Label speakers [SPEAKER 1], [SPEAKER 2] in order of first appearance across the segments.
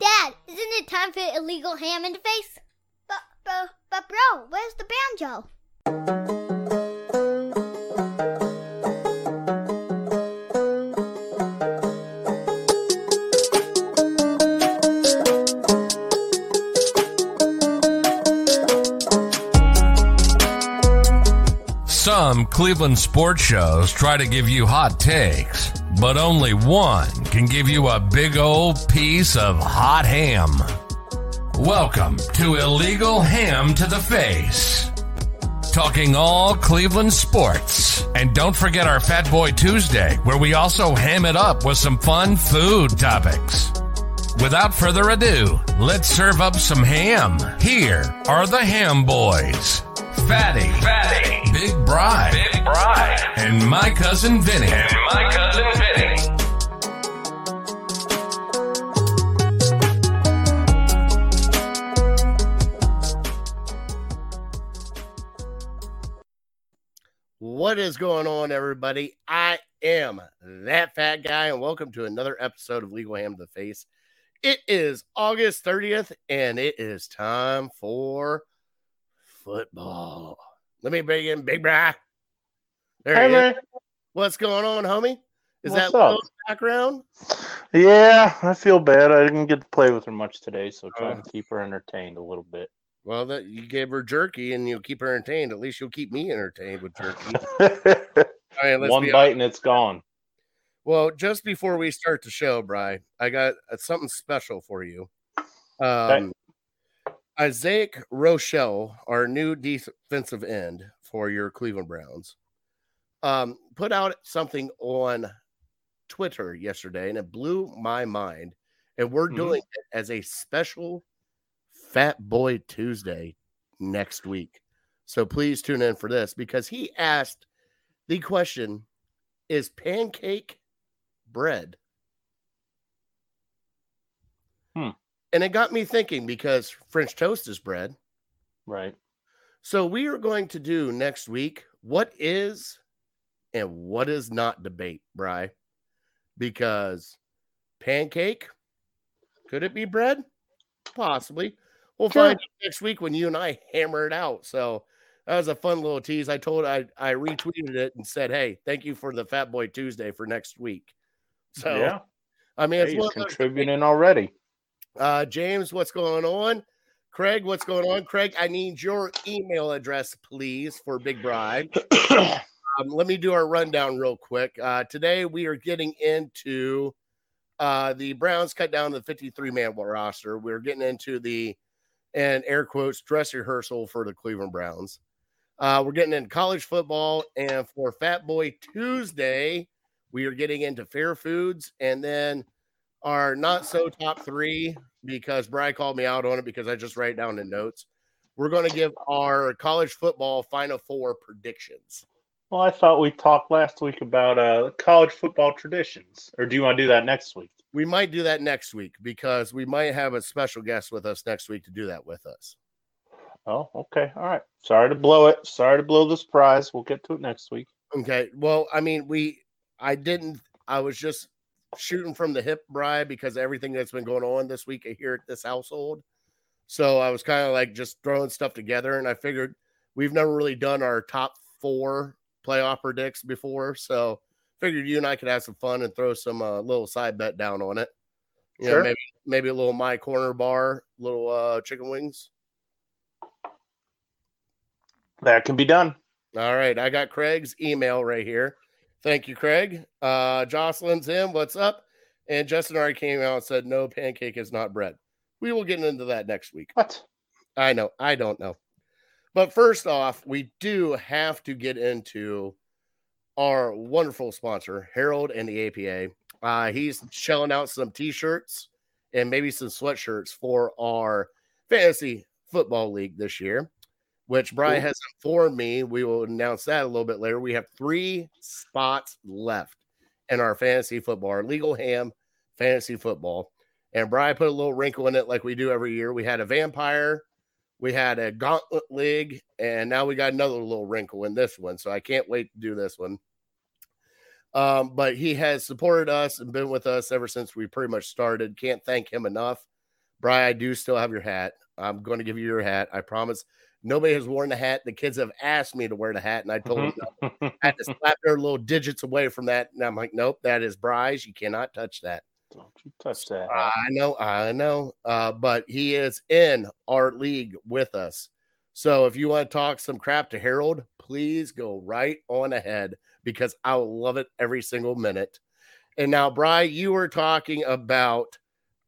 [SPEAKER 1] Dad, isn't it time for illegal ham in the face? But, but, but, bro, where's the banjo?
[SPEAKER 2] Some Cleveland sports shows try to give you hot takes, but only one can give you a big old piece of hot ham. Welcome to Illegal Ham to the Face. Talking all Cleveland sports. And don't forget our Fat Boy Tuesday, where we also ham it up with some fun food topics. Without further ado, let's serve up some ham. Here are the Ham Boys. Fatty,
[SPEAKER 3] Fatty,
[SPEAKER 2] Big Bry,
[SPEAKER 3] Big
[SPEAKER 2] and my cousin Vinny.
[SPEAKER 3] and my cousin Vinny.
[SPEAKER 4] What is going on, everybody? I am that fat guy, and welcome to another episode of Legal Ham to the Face. It is August 30th, and it is time for football. Let me bring in Big Bry. There
[SPEAKER 5] Hey man,
[SPEAKER 4] What's going on, homie? Is
[SPEAKER 5] What's
[SPEAKER 4] that? Will's background?
[SPEAKER 5] yeah, I feel bad. I didn't get to play with her much today, so trying
[SPEAKER 4] Oh.
[SPEAKER 5] to keep her entertained a little bit.
[SPEAKER 4] Well, that you gave her jerky, and you'll keep her entertained. At least you'll keep me entertained with jerky. All right, let's
[SPEAKER 5] One bite and it's gone.
[SPEAKER 4] Well, just before we start the show, Bry, I got uh, something special for you.
[SPEAKER 5] Okay.
[SPEAKER 4] Um, Isaac Rochell, our new defensive end for your Cleveland Browns, um, put out something on Twitter yesterday, and it blew my mind. And we're
[SPEAKER 5] Mhm.
[SPEAKER 4] doing it as a special Fat Boy Tuesday next week. So please tune in for this because he asked the question Is pancake bread?
[SPEAKER 5] Hmm.
[SPEAKER 4] And it got me thinking because French toast is bread.
[SPEAKER 5] Right.
[SPEAKER 4] So we are going to do next week what is and what is not debate, Bry. Because pancake, could it be bread? Possibly. We'll
[SPEAKER 5] Sure.
[SPEAKER 4] find out next week when you and I hammer it out. So that was a fun little tease. I told I I retweeted it and said, "Hey, thank you for the Fat Boy Tuesday for next week." So
[SPEAKER 5] yeah.
[SPEAKER 4] I mean, it's
[SPEAKER 5] Hey, he's contributing already.
[SPEAKER 4] uh, James, what's going on? Craig, what's going on? Craig, I need your email address, please, for Big Bride. Um, let me do our rundown real quick. Uh, today, we are getting into uh, the Browns cut down the 53 man roster. We're getting into the, and air quotes, dress rehearsal for the Cleveland Browns. Uh, we're getting into college football. And for Fat Boy Tuesday, we are getting into fair foods. And then our not so top three, because Bry called me out on it because I just write down the notes. We're going to give our college football final four predictions.
[SPEAKER 5] Well, I thought we talked last week about uh, college football traditions. Or do you want to do that next week?
[SPEAKER 4] We might do that next week because we might have a special guest with us next week to do that with us.
[SPEAKER 5] Oh, okay. All right. Sorry to blow it. Sorry to blow the surprise. We'll get to it next week.
[SPEAKER 4] Okay. Well, I mean, we, I didn't, I was just shooting from the hip, Bry, because everything that's been going on this week here at this household. So I was kind of like just throwing stuff together, and I figured we've never really done our top four playoff predicts before. So figured you and I could have some fun and throw some uh, little side bet down on it. You know,
[SPEAKER 5] Sure.
[SPEAKER 4] maybe maybe a little my corner bar, little uh chicken wings.
[SPEAKER 5] That can be done.
[SPEAKER 4] All right, I got Craig's email right here. Thank you, Craig. Uh, Jocelyn's in. What's up? And Justin already came out and said, no, pancake is not bread. We will get into that next week.
[SPEAKER 5] What?
[SPEAKER 4] I know. I don't know. But first off, we do have to get into our wonderful sponsor, Harold and the APA. Uh, he's shelling out some t shirts and maybe some sweatshirts for our fantasy football league this year, which Brian has informed me. We will announce that a little bit later. We have three spots left in our fantasy football, our legal ham fantasy football. And Brian put a little wrinkle in it like we do every year. We had a vampire, we had a gauntlet league, and now we got another little wrinkle in this one. So I can't wait to do this one. Um, but he has supported us and been with us ever since we pretty much started. Can't thank him enough. Bry, I do still have your hat. I'm going to give you your hat. I promise. Nobody has worn the hat. The kids have asked me to wear the hat, and I told them no. I had to slap their little digits away from that. And I'm like, nope, that is Bry's. You cannot touch that.
[SPEAKER 5] Don't you touch that.
[SPEAKER 4] I know, I know. Uh, but he is in our league with us. So if you want to talk some crap to Harold, please go right on ahead because I will love it every single minute. And now, Bry, you were talking about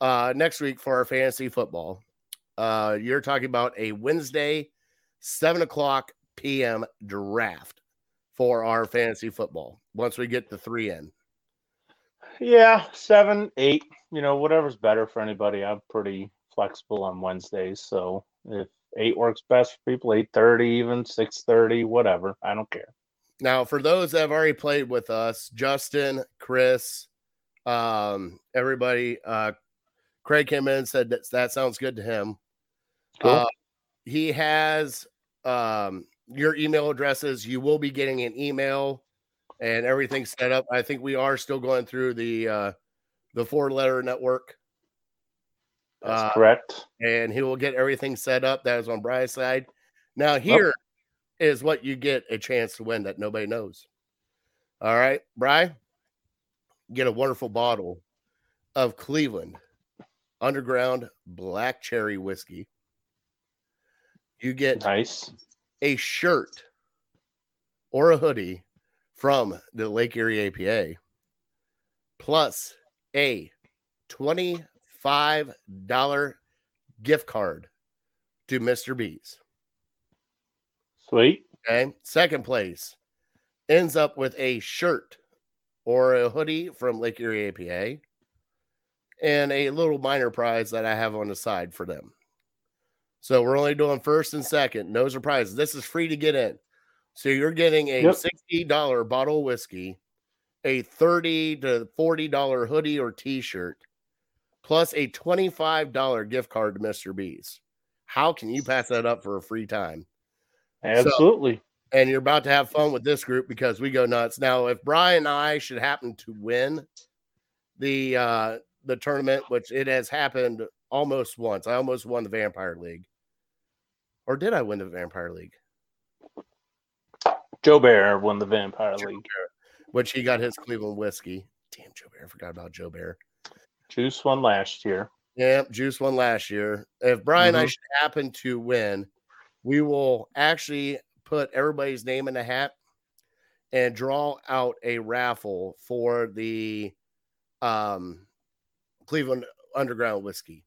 [SPEAKER 4] uh, next week for our fantasy football. Uh, you're talking about a Wednesday, seven o'clock p.m. draft for our fantasy football once we get the three in.
[SPEAKER 5] Yeah, seven, eight, you know, whatever's better for anybody. I'm pretty flexible on Wednesdays. So if eight works best for people, eight thirty, even six thirty, whatever. I don't care.
[SPEAKER 4] Now, for those that have already played with us, Justin, Chris, um, everybody, uh, Craig came in and said that that sounds good to him.
[SPEAKER 5] Cool.
[SPEAKER 4] Uh, he has um, your email addresses. You will be getting an email and everything set up. I think we are still going through the uh, the four letter network,
[SPEAKER 5] That's
[SPEAKER 4] uh,
[SPEAKER 5] correct.
[SPEAKER 4] and he will get everything set up. That is on Bry's side. Now here is what you get a chance to win that nobody knows. All right, Bry, get a wonderful bottle of Cleveland Underground Black Cherry Whiskey. You get
[SPEAKER 5] Nice.
[SPEAKER 4] a shirt or a hoodie from the Lake Erie APA, plus a $25 gift card to Mr. B's.
[SPEAKER 5] Sweet.
[SPEAKER 4] Okay. Second place ends up with a shirt or a hoodie from Lake Erie APA and a little minor prize that I have on the side for them. So we're only doing first and second, no surprises. This is free to get in. So you're getting a
[SPEAKER 5] Yep.
[SPEAKER 4] $60 bottle of whiskey, a 30 to $40 hoodie or t-shirt, plus a $25 gift card to Mr. B's. How can you pass that up for a free time?
[SPEAKER 5] Absolutely.
[SPEAKER 4] and you're about to have fun with this group because we go nuts. Now, if Brian and I should happen to win the uh the tournament, which it has happened almost once. I almost won the Vampire League. Or did I win the Vampire League?
[SPEAKER 5] Joe Bear won the Vampire
[SPEAKER 4] Joe
[SPEAKER 5] League.
[SPEAKER 4] Which he got his Cleveland whiskey. Damn Joe Bear. I forgot about Joe Bear.
[SPEAKER 5] Juice won last year.
[SPEAKER 4] Yeah, Juice won last year. If Brian and I should happen to win, we will actually put everybody's name in a hat and draw out a raffle for the um Cleveland Underground whiskey.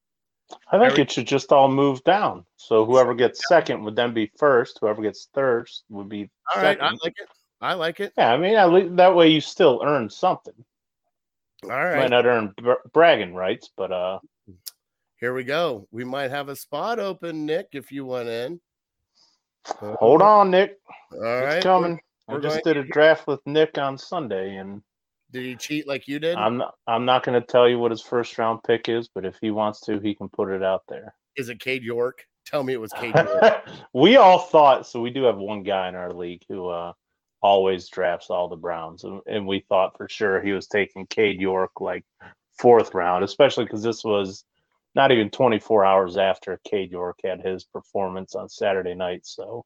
[SPEAKER 5] I think
[SPEAKER 4] Every-
[SPEAKER 5] it should just all move down. So whoever gets second would then be first. Whoever gets third would be
[SPEAKER 4] All right, I like it. I like it.
[SPEAKER 5] Yeah, I mean, at least that way you still earn something.
[SPEAKER 4] All
[SPEAKER 5] Might not earn bra- bragging rights, but uh,
[SPEAKER 4] here we go. We might have a spot open, Nick, if you want in.
[SPEAKER 5] hold on, Nick.
[SPEAKER 4] All right,
[SPEAKER 5] It's coming. I
[SPEAKER 4] we're
[SPEAKER 5] just
[SPEAKER 4] going
[SPEAKER 5] did a draft with Nick on Sunday, and
[SPEAKER 4] Did he cheat like you did?
[SPEAKER 5] I'm not. I'm not going to tell you what his first round pick is, but if he wants to, he can put it out there.
[SPEAKER 4] Is it Cade York? Tell me it was Cade York.
[SPEAKER 5] we all thought so. We do have one guy in our league who uh, always drafts all the Browns, and, and we thought for sure he was taking Cade York like fourth round, especially because this was not even 24 hours after Cade York had his performance on Saturday night. So,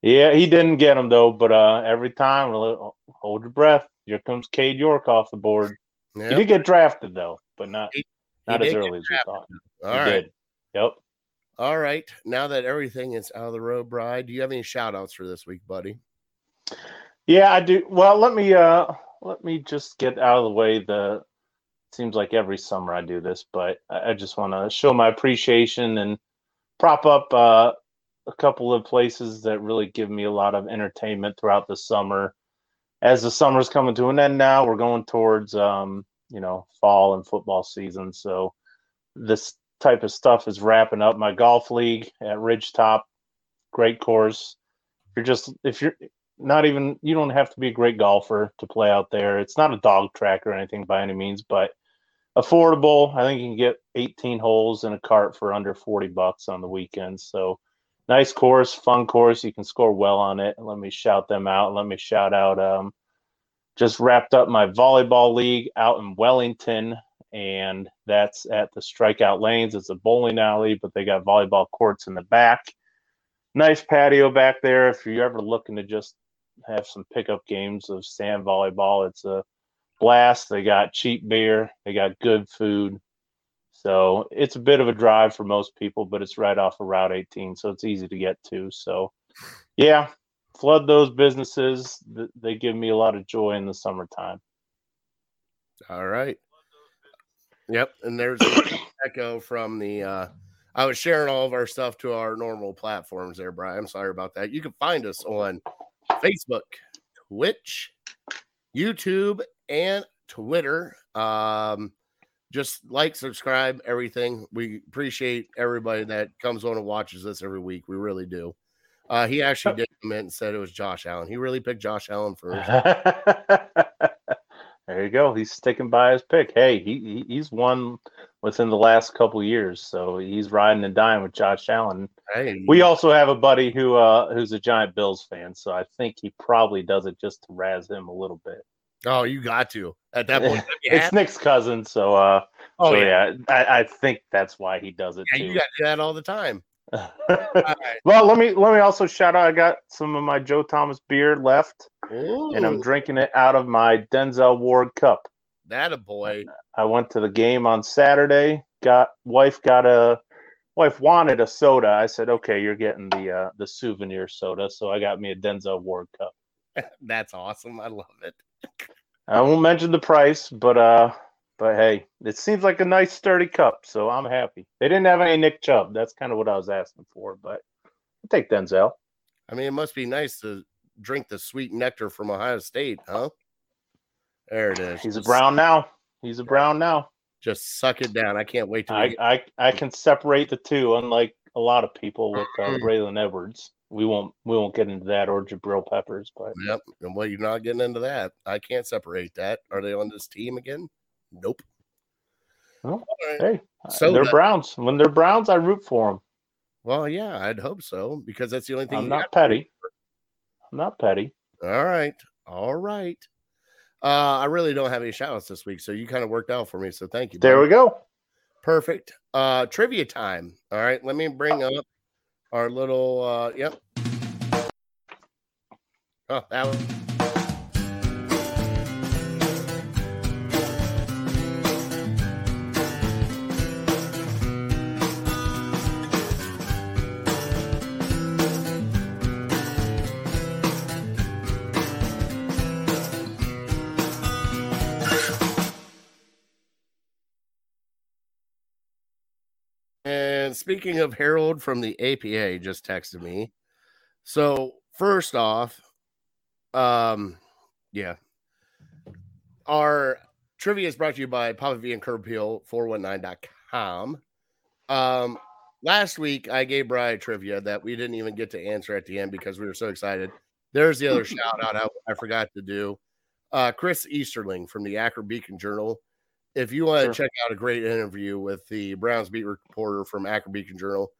[SPEAKER 5] yeah, he didn't get him though. But uh, every time, we're like, "Oh, hold your breath. Here comes Cade York off the board. He did get drafted though, but not
[SPEAKER 4] He-
[SPEAKER 5] not
[SPEAKER 4] he
[SPEAKER 5] as early as we thought.
[SPEAKER 4] All
[SPEAKER 5] he
[SPEAKER 4] right.
[SPEAKER 5] did. Yep.
[SPEAKER 4] All right. Now that everything is out of the road, Bride, do you have any shout outs for this week, buddy?
[SPEAKER 5] Yeah, I do. Well, let me uh let me just get out of the way. The seems like every summer I do this, but I I just want to show my appreciation and prop up uh, a couple of places that really give me a lot of entertainment throughout the summer. As the summer's coming to an end now, we're going towards um, you know fall and football season. So this type of stuff is wrapping up. My golf league at Ridgetop, great course. If you're just if you're not even you don't have to be a great golfer to play out there. It's not a dog track or anything by any means, but affordable. I think you can get 18 holes in a cart for under 40 bucks on the weekends. So nice course, fun course. You can score well on it. Let me shout them out. Let me shout out um just wrapped up my volleyball league out in Wellington and that's at the Strikeout Lanes. It's a bowling alley, but they got volleyball courts in the back. Nice patio back there. If you're ever looking to just have some pickup games of sand volleyball, it's a blast. They got cheap beer, they got good food. So it's a bit of a drive for most people, but it's right off of Route 18, so it's easy to get to. So, yeah, flood those businesses. They give me a lot of joy in the summertime.
[SPEAKER 4] All right. Yep, and there's echo from the. uh I was sharing all of our stuff to our normal platforms there, Brian. I'm sorry about that. You can find us on Facebook, Twitch, YouTube, and Twitter. Um, just like, subscribe, everything. We appreciate everybody that comes on and watches us every week. We really do. Uh, he actually did comment and said it was Josh Allen. He really picked Josh Allen first.
[SPEAKER 5] there you go. He's sticking by his pick. Hey, he, he's won within the last couple years, so he's riding and dying with Josh Allen.
[SPEAKER 4] Hey,
[SPEAKER 5] We also have a buddy who uh, who's a giant Bills fan, so I think he probably does it just to razz him a little bit.
[SPEAKER 4] Oh, you got to at that point.
[SPEAKER 5] it's
[SPEAKER 4] have-
[SPEAKER 5] Nick's cousin, so uh,
[SPEAKER 4] oh
[SPEAKER 5] so
[SPEAKER 4] yeah,
[SPEAKER 5] yeah, I, I think that's why he does it
[SPEAKER 4] yeah, you got to do that all the time. All right.
[SPEAKER 5] well, let me let me also shout out. I got some of my Joe Thomas beer left, and I'm drinking it out of my Denzel Ward cup.
[SPEAKER 4] that a boy.
[SPEAKER 5] I went to the game on Saturday. Got wife got a wife wanted a soda. I said, okay, you're getting the uh, the souvenir soda. So I got me a Denzel Ward cup.
[SPEAKER 4] That's awesome. I love it.
[SPEAKER 5] I won't mention the price, but uh, but hey, it seems like a nice sturdy cup, so I'm happy. They didn't have any Nick Chubb. That's kind of what I was asking for, but I'll take Denzel.
[SPEAKER 4] I mean, it must be nice to drink the sweet nectar from Ohio State, huh? There it is.
[SPEAKER 5] He's a brown now. He's a brown now.
[SPEAKER 4] Just suck it down. I can't wait to.
[SPEAKER 5] I, I I can separate the two, unlike a lot of people with uh, Braylon Edwards. We won't we won't get into that or Jabril Peppers, but
[SPEAKER 4] Yep. And well, you're not getting into that. I can't separate that. Are they on this team again? Nope.
[SPEAKER 5] Well,
[SPEAKER 4] right.
[SPEAKER 5] hey,
[SPEAKER 4] So
[SPEAKER 5] they're
[SPEAKER 4] the-
[SPEAKER 5] Browns. When they're Browns, I root for them.
[SPEAKER 4] Well, yeah, I'd hope so because that's the only thing.
[SPEAKER 5] I'm not petty. I'm not petty.
[SPEAKER 4] All right. All right. Uh, I really don't have any shout outs this week, so you kind of worked out for me. So thank you.
[SPEAKER 5] There
[SPEAKER 4] buddy.
[SPEAKER 5] we go.
[SPEAKER 4] Perfect. Uh trivia time. All right, let me bring up our little uh yep. Oh, that was speaking of Harold from the APA just texted me. So first off, um, yeah. Our trivia is brought to you by Papa V and Curb Peel 419.com. Um, last week I gave Brian trivia that we didn't even get to answer at the end because we were so excited. There's the other shout out I, I forgot to do. Uh, Chris Easterling from the Akron Beacon Journal if you want to
[SPEAKER 5] Sure.
[SPEAKER 4] check out a great interview with the Browns beat reporter from Akron Beacon Journal,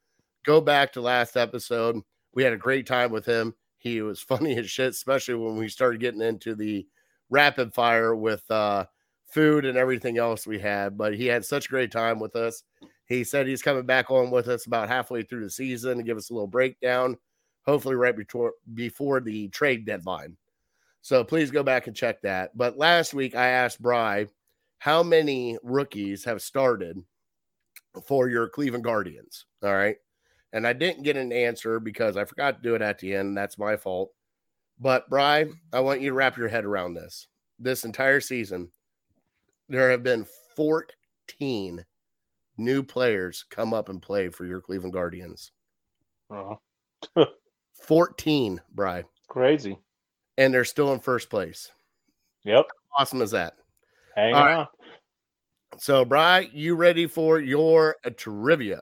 [SPEAKER 4] go back to last episode. We had a great time with him. He was funny as shit, especially when we started getting into the rapid fire with uh, food and everything else we had. But he had such a great time with us. He said he's coming back on with us about halfway through the season to give us a little breakdown, hopefully right before before the trade deadline. So please go back and check that. But last week I asked Bry how many rookies have started for your Cleveland Guardians? All right. And I didn't get an answer because I forgot to do it at the end. That's my fault. But Bry, I want you to wrap your head around this. This entire season, there have been 14 new players come up and play for your Cleveland Guardians.
[SPEAKER 5] Oh,
[SPEAKER 4] 14, Bry.
[SPEAKER 5] crazy.
[SPEAKER 4] And they're still in first place.
[SPEAKER 5] Yep.
[SPEAKER 4] Awesome as that.
[SPEAKER 5] Hang
[SPEAKER 4] All
[SPEAKER 5] on.
[SPEAKER 4] right. So, Bry, you ready for your uh, trivia?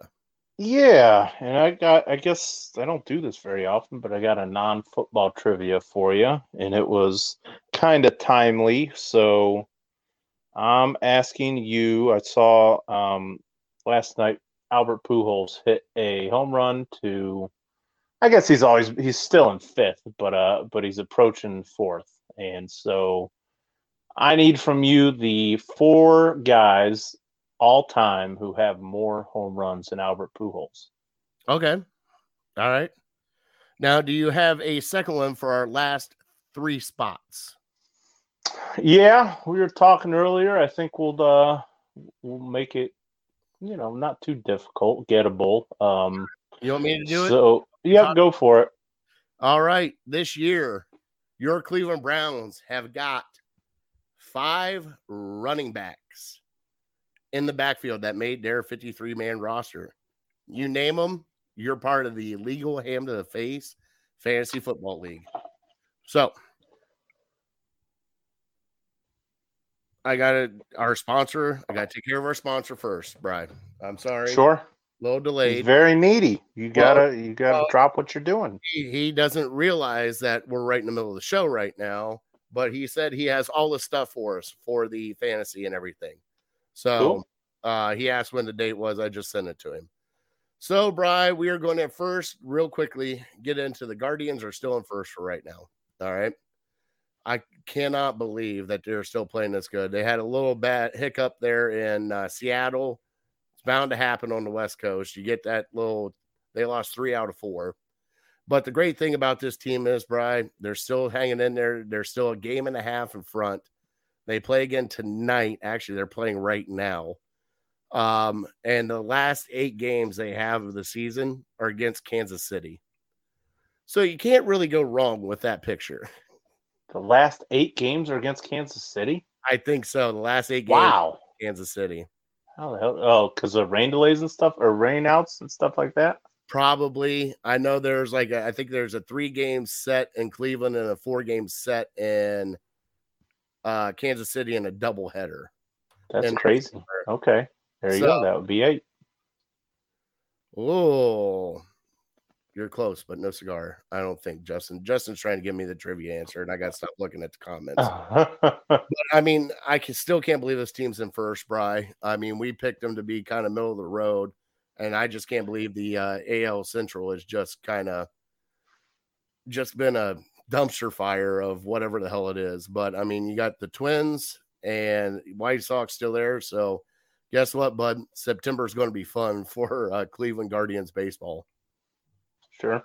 [SPEAKER 5] Yeah, and I got I guess I don't do this very often, but I got a non-football trivia for you, and it was kind of timely. So I'm asking you, I saw um last night Albert Pujols hit a home run to I guess he's always he's still in fifth, but uh but he's approaching fourth. And so I need from you the four guys all time who have more home runs than Albert Pujols.
[SPEAKER 4] Okay. All right. Now, do you have a second one for our last three spots?
[SPEAKER 5] Yeah, we were talking earlier. I think we'll uh we'll make it, you know, not too difficult, gettable. Um
[SPEAKER 4] You want me to do it?
[SPEAKER 5] so yeah, go for it.
[SPEAKER 4] All right. This year, your Cleveland Browns have got five running backs in the backfield that made their 53 man roster. You name them, you're part of the legal ham to the face fantasy football league. So, I got to our sponsor. I got to take care of our sponsor first, Brian. I'm sorry.
[SPEAKER 5] Sure.
[SPEAKER 4] A little
[SPEAKER 5] He's
[SPEAKER 4] delayed.
[SPEAKER 5] very needy. You
[SPEAKER 4] Well,
[SPEAKER 5] gotta you gotta
[SPEAKER 4] well-
[SPEAKER 5] drop what you're doing.
[SPEAKER 4] he, he doesn't realize that we're right in the middle of the show right now, but he said he has all the stuff for us for the fantasy and everything. So
[SPEAKER 5] Cool.
[SPEAKER 4] uh, he asked when the date was. I just sent it to him. So, Bry, we are going to first, real quickly, get into the Guardians are still in first for right now. All right. I cannot believe that they're still playing this good. They had a little bad hiccup there in uh, Seattle. It's bound to happen on the West Coast. You get that little, they lost three out of four. But the great thing about this team is, Bry, they're still hanging in there. They're still a game and a half in front. They play again tonight. Actually, they're playing right now. Um, and the last eight games they have of the season are against Kansas City. So you can't really go wrong with that picture.
[SPEAKER 5] The last eight games are against Kansas City.
[SPEAKER 4] I think so. The last eight games,
[SPEAKER 5] Wow.
[SPEAKER 4] Kansas City.
[SPEAKER 5] How the hell? Oh, because of rain delays and stuff, or rainouts and stuff like that.
[SPEAKER 4] Probably. I know there's like a, I think there's a three game set in Cleveland and a four game set in uh Kansas City and a double header.
[SPEAKER 5] That's crazy. Okay, there you
[SPEAKER 4] So-
[SPEAKER 5] go. That would be eight.
[SPEAKER 4] Oh, you're close, but no cigar. I don't think Justin. Justin's trying to give me the trivia answer, and I got to stop looking at the comments. But I mean, I can, still can't believe this team's in first, Bry. I mean, we picked them to be kind of middle of the road, and I just can't believe the uh, AL Central is just kind of just been a dumpster fire of whatever the hell it is. But I mean, you got the Twins and White Sox still there, so guess what, bud? September is going to be fun for uh, Cleveland Guardians baseball.
[SPEAKER 5] Sure.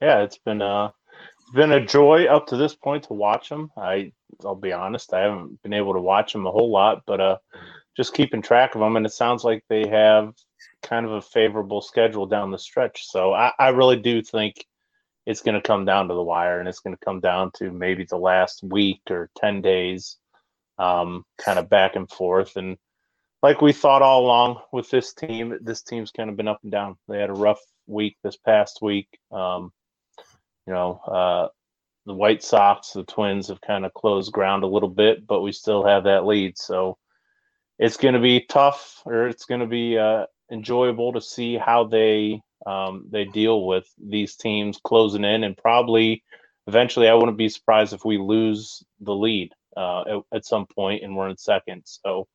[SPEAKER 5] Yeah, it's been uh been a joy up to this point to watch them. I I'll be honest, I haven't been able to watch them a whole lot, but uh just keeping track of them and it sounds like they have kind of a favorable schedule down the stretch. So I, I really do think it's going to come down to the wire and it's going to come down to maybe the last week or 10 days um kind of back and forth and like we thought all along with this team, this team's kind of been up and down. They had a rough week this past week. Um, you know, uh, the White Sox, the Twins have kind of closed ground a little bit, but we still have that lead. So it's going to be tough, or it's going to be uh, enjoyable to see how they um, they deal with these teams closing in, and probably eventually, I wouldn't be surprised if we lose the lead uh, at, at some point, and we're in second. So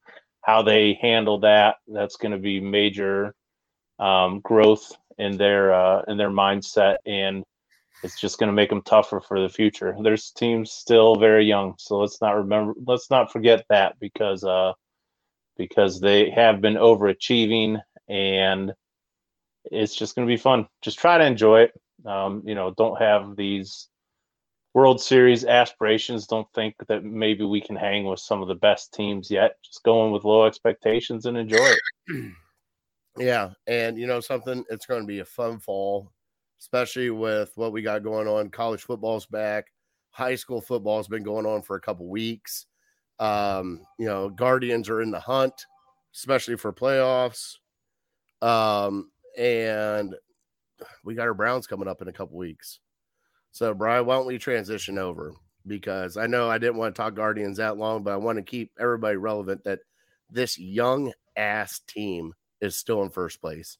[SPEAKER 5] how they handle that that's going to be major um, growth in their uh, in their mindset and it's just going to make them tougher for the future there's teams still very young so let's not remember let's not forget that because uh because they have been overachieving and it's just going to be fun just try to enjoy it um, you know don't have these World Series aspirations. Don't think that maybe we can hang with some of the best teams yet. Just go in with low expectations and enjoy it.
[SPEAKER 4] Yeah, and you know something, it's going to be a fun fall, especially with what we got going on. College football's back, high school football's been going on for a couple weeks. Um, you know, Guardians are in the hunt, especially for playoffs. Um, and we got our Browns coming up in a couple weeks. So, Brian, why don't we transition over? Because I know I didn't want to talk Guardians that long, but I want to keep everybody relevant that this young ass team is still in first place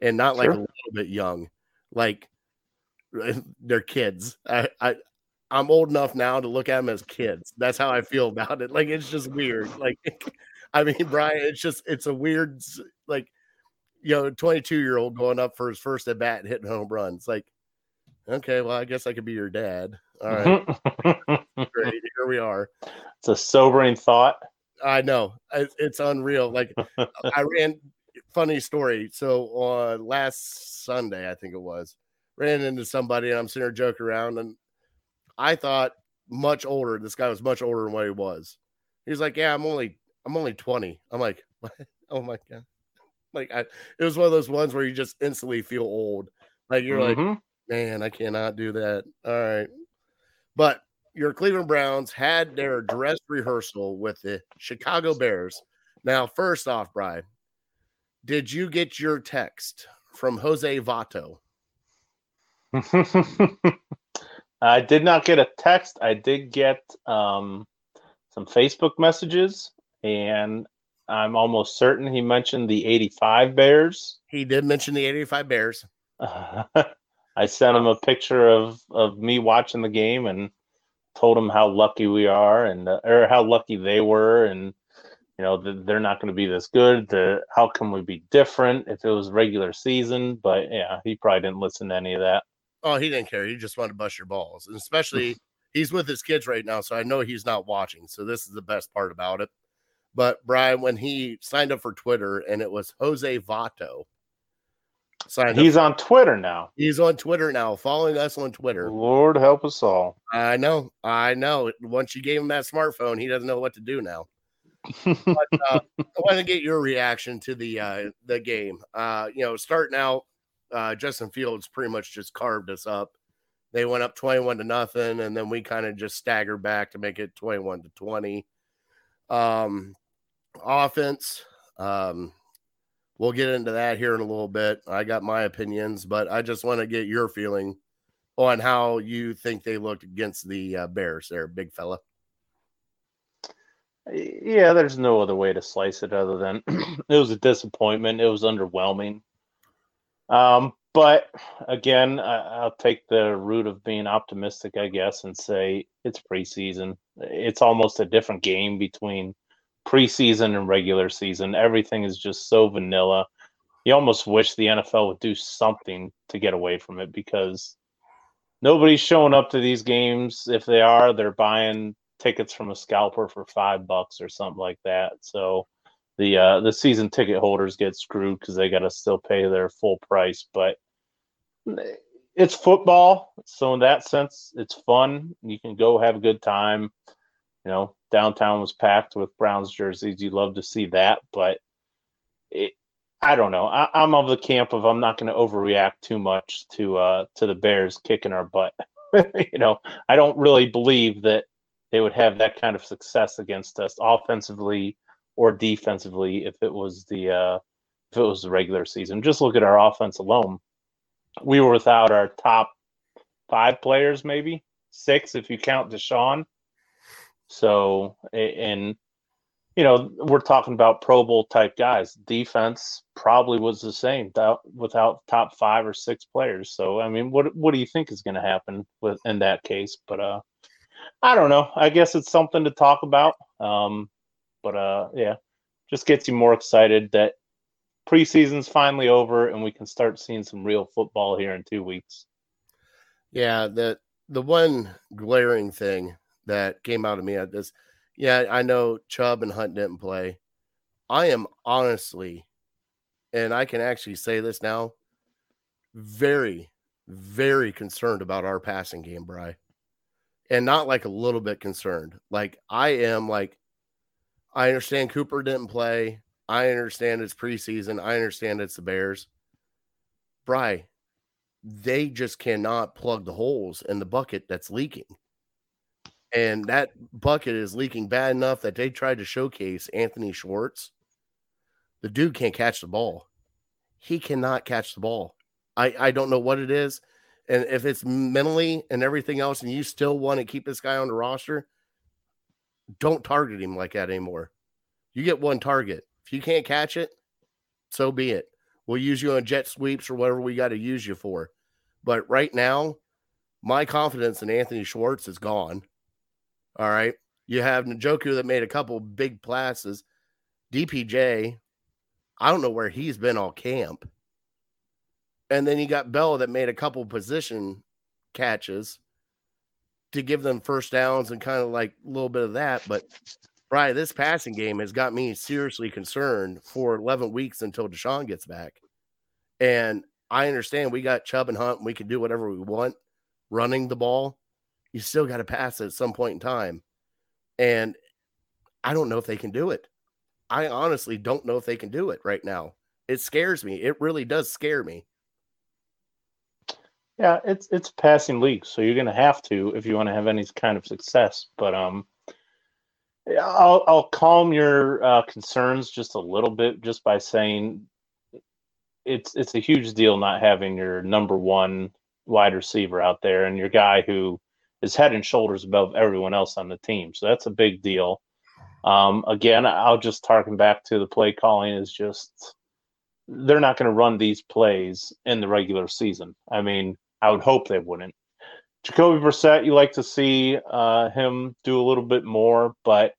[SPEAKER 4] and not like
[SPEAKER 5] Sure.
[SPEAKER 4] a little bit young, like they're kids. I, I, I'm old enough now to look at them as kids. That's how I feel about it. Like it's just weird. Like, I mean, Brian, it's just it's a weird like, you know, 22 year old going up for his first at bat and hitting home runs. Like, okay, well, I guess I could be your dad. All right, great. Here we are.
[SPEAKER 5] it's a sobering thought.
[SPEAKER 4] I know it's unreal. Like I ran. Funny story. So on last Sunday, I think it was, ran into somebody and I'm sitting there joking around, and I thought much older. This guy was much older than what he was. He's like, "Yeah, I'm only, I'm only 20." I'm like, what? "Oh my god!" Like I, it was one of those ones where you just instantly feel old. Like you're like,
[SPEAKER 5] Mhm.
[SPEAKER 4] man, I cannot do that. All right. But your Cleveland Browns had their dress rehearsal with the Chicago Bears. Now, first off, Brian, did you get your text from Jose Vato?
[SPEAKER 5] I did not get a text. I did get um, some Facebook messages, and I'm almost certain he mentioned the 85 Bears.
[SPEAKER 4] He did mention the 85 Bears.
[SPEAKER 5] I sent him a picture of, of me watching the game and told him how lucky we are and uh, or how lucky they were and you know th- they're not going to be this good the how can we be different if it was regular season but yeah he probably didn't listen to any of that
[SPEAKER 4] Oh, he didn't care. He just wanted to bust your balls. And especially he's with his kids right now. So I know he's not watching. So this is the best part about it. But Brian, when he signed up for Twitter and it was Jose Vato, signed
[SPEAKER 5] he's
[SPEAKER 4] up.
[SPEAKER 5] on twitter now
[SPEAKER 4] He's on Twitter now, following us on Twitter.
[SPEAKER 5] lord help us all
[SPEAKER 4] I know, I know. Once you gave him that smartphone, he doesn't know what to do now. But uh, I want to get your reaction to the uh, the game. Uh, you know, starting out, uh, Justin Fields pretty much just carved us up. They went up twenty-one to nothing, and then we kind of just staggered back to make it twenty-one to twenty. Um, offense. Um, we'll get into that here in a little bit. I got my opinions, but I just want to get your feeling on how you think they looked against the uh, Bears. There, big fella.
[SPEAKER 5] yeah there's no other way to slice it other than it was a disappointment it was underwhelming um but again I, i'll take the route of being optimistic i guess and say it's preseason it's almost a different game between preseason and regular season everything is just so vanilla you almost wish the nfl would do something to get away from it because nobody's showing up to these games if they are they're buying tickets from a scalper for five bucks or something like that. So the uh, the season ticket holders get screwed because they got to still pay their full price. But it's football, so in that sense, it's fun. You can go have a good time. You know, downtown was packed with Browns jerseys. You love to see that, but it. I don't know. I, I'm of the camp of I'm not going to overreact too much to uh to the Bears kicking our butt. you know, I don't really believe that they would have that kind of success against us offensively or defensively if it was the uh, if it was the regular season. Just look at our offense alone. We were without our top five players, maybe six if you count Deshaun. So and you know we're talking about Pro Bowl type guys. Defense probably was the same without, top five or six players. So I mean, what what do you think is going to happen with in that case? But uh, I don't know. I guess it's something to talk about. Um, but uh, yeah, just gets you more excited that preseason's finally over and we can start seeing some real football here in two weeks.
[SPEAKER 4] Yeah, the the one glaring thing that came out of me at this, yeah, I know Chubb and Hunt didn't play. I am honestly, and I can actually say this now, very, very concerned about our passing game, Bry. And not like a little bit concerned. Like I am like I understand Cooper didn't play. I understand it's preseason. I understand it's the Bears. Bry, they just cannot plug the holes in the bucket that's leaking. And that bucket is leaking bad enough that they tried to showcase Anthony Schwartz. The dude can't catch the ball. He cannot catch the ball. I, I don't know what it is. And if it's mentally and everything else, and you still want to keep this guy on the roster, don't target him like that anymore. You get one target. If you can't catch it, so be it. We'll use you on jet sweeps or whatever we got to use you for. But right now, my confidence in Anthony Schwartz is gone. All right. You have Njoku that made a couple big passes. DPJ, I don't know where he's been all camp. And then you got Bell that made a couple position catches. to give them first downs and kind of like a little bit of that. But Brian, this passing game has got me seriously concerned for 11 weeks until Deshaun gets back. And I understand we got Chubb and Hunt, and we can do whatever we want running the ball. You still got to pass at some point in time. And I don't know if they can do it. I honestly don't know if they can do it right now. It scares me. It really does scare me.
[SPEAKER 5] Yeah, it's it's passing league, so you're gonna have to if you want to have any kind of success. But um, I'll I'll calm your uh, concerns just a little bit just by saying it's it's a huge deal not having your number one wide receiver out there and your guy who is head and shoulders above everyone else on the team. So that's a big deal. Um, again, I'll just target back to the play calling is just they're not going to run these plays in the regular season. I mean, I would hope they wouldn't. Jacoby Brissett, you like to see uh, him do a little bit more, but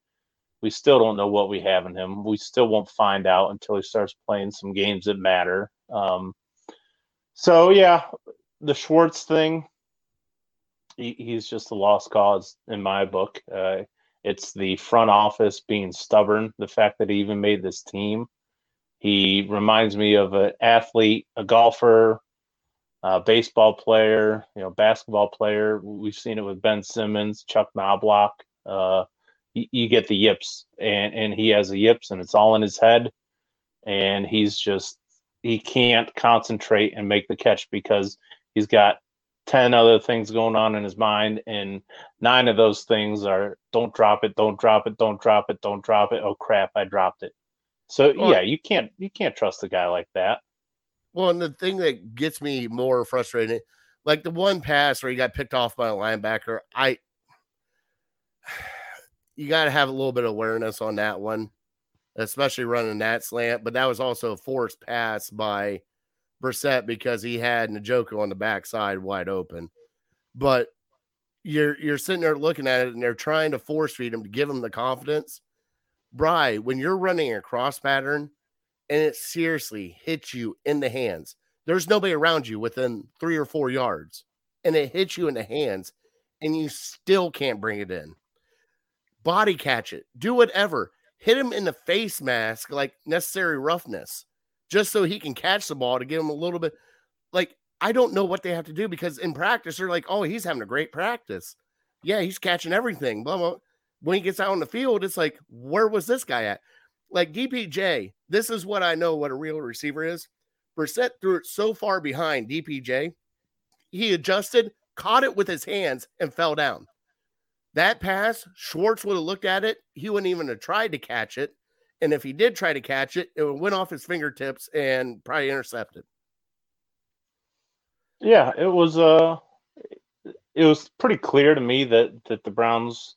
[SPEAKER 5] we still don't know what we have in him. We still won't find out until he starts playing some games that matter. Um, so yeah, the Schwartz thing, he, he's just a lost cause in my book. Uh, it's the front office being stubborn. The fact that he even made this team. He reminds me of an athlete, a golfer, a baseball player, you know, basketball player. We've seen it with Ben Simmons, Chuck Knoblauch. Uh, you, you get the yips, and and he has the yips, and it's all in his head, and he's just he can't concentrate and make the catch because he's got 10 other things going on in his mind and nine of those things are don't drop it don't drop it don't drop it don't drop it. Oh crap i dropped it. So well, yeah you can't you can't trust a guy like that.
[SPEAKER 4] Well and the thing that gets me more frustrated like the one pass where he got picked off by a linebacker i you got to have a little bit of awareness on that one especially running that slant but that was also a forced pass by Brissett because he had Njoku on the backside wide open. But you're you're sitting there looking at it and they're trying to force feed him to give him the confidence. Bry, when you're running a cross pattern and it seriously hits you in the hands, there's nobody around you within three or four yards, and it hits you in the hands, and you still can't bring it in. Body catch it, do whatever, hit him in the face mask like necessary roughness just so he can catch the ball to give him a little bit. Like, I don't know what they have to do because in practice, they're like, oh, he's having a great practice. Yeah, he's catching everything. Blah, blah. When he gets out on the field, it's like, where was this guy at? Like DPJ, this is what I know what a real receiver is. Brissett threw it so far behind DPJ, he adjusted, caught it with his hands, and fell down. That pass, Schwartz would have looked at it. He wouldn't even have tried to catch it. And if he did try to catch it, it went off his fingertips and probably intercepted.
[SPEAKER 5] Yeah, it was uh it was pretty clear to me that that the Browns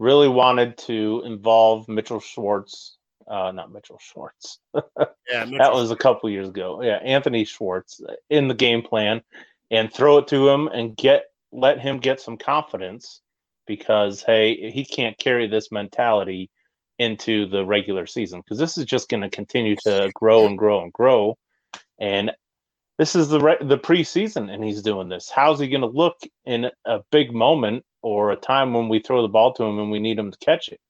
[SPEAKER 5] really wanted to involve Mitchell Schwartz, uh not Mitchell Schwartz. yeah, Mitchell. that was a couple years ago. Yeah, Anthony Schwartz in the game plan and throw it to him and get let him get some confidence because hey, he can't carry this mentality into the regular season because this is just going to continue to grow and grow and grow. And this is the re- the preseason, and he's doing this. How's he going to look in a big moment or a time when we throw the ball to him and we need him to catch it?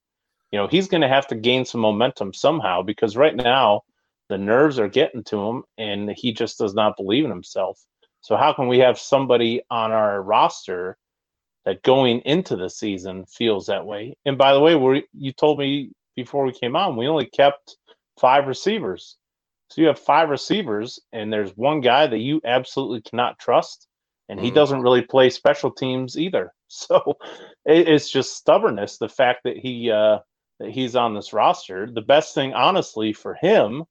[SPEAKER 5] You know, he's going to have to gain some momentum somehow because right now the nerves are getting to him, and he just does not believe in himself. So how can we have somebody on our roster that going into the season feels that way. And by the way, we you told me before we came on, we only kept five receivers. So you have five receivers, and there's one guy that you absolutely cannot trust, and he mm. doesn't really play special teams either. So it, it's just stubbornness. The fact that he uh, that he's on this roster. The best thing, honestly, for him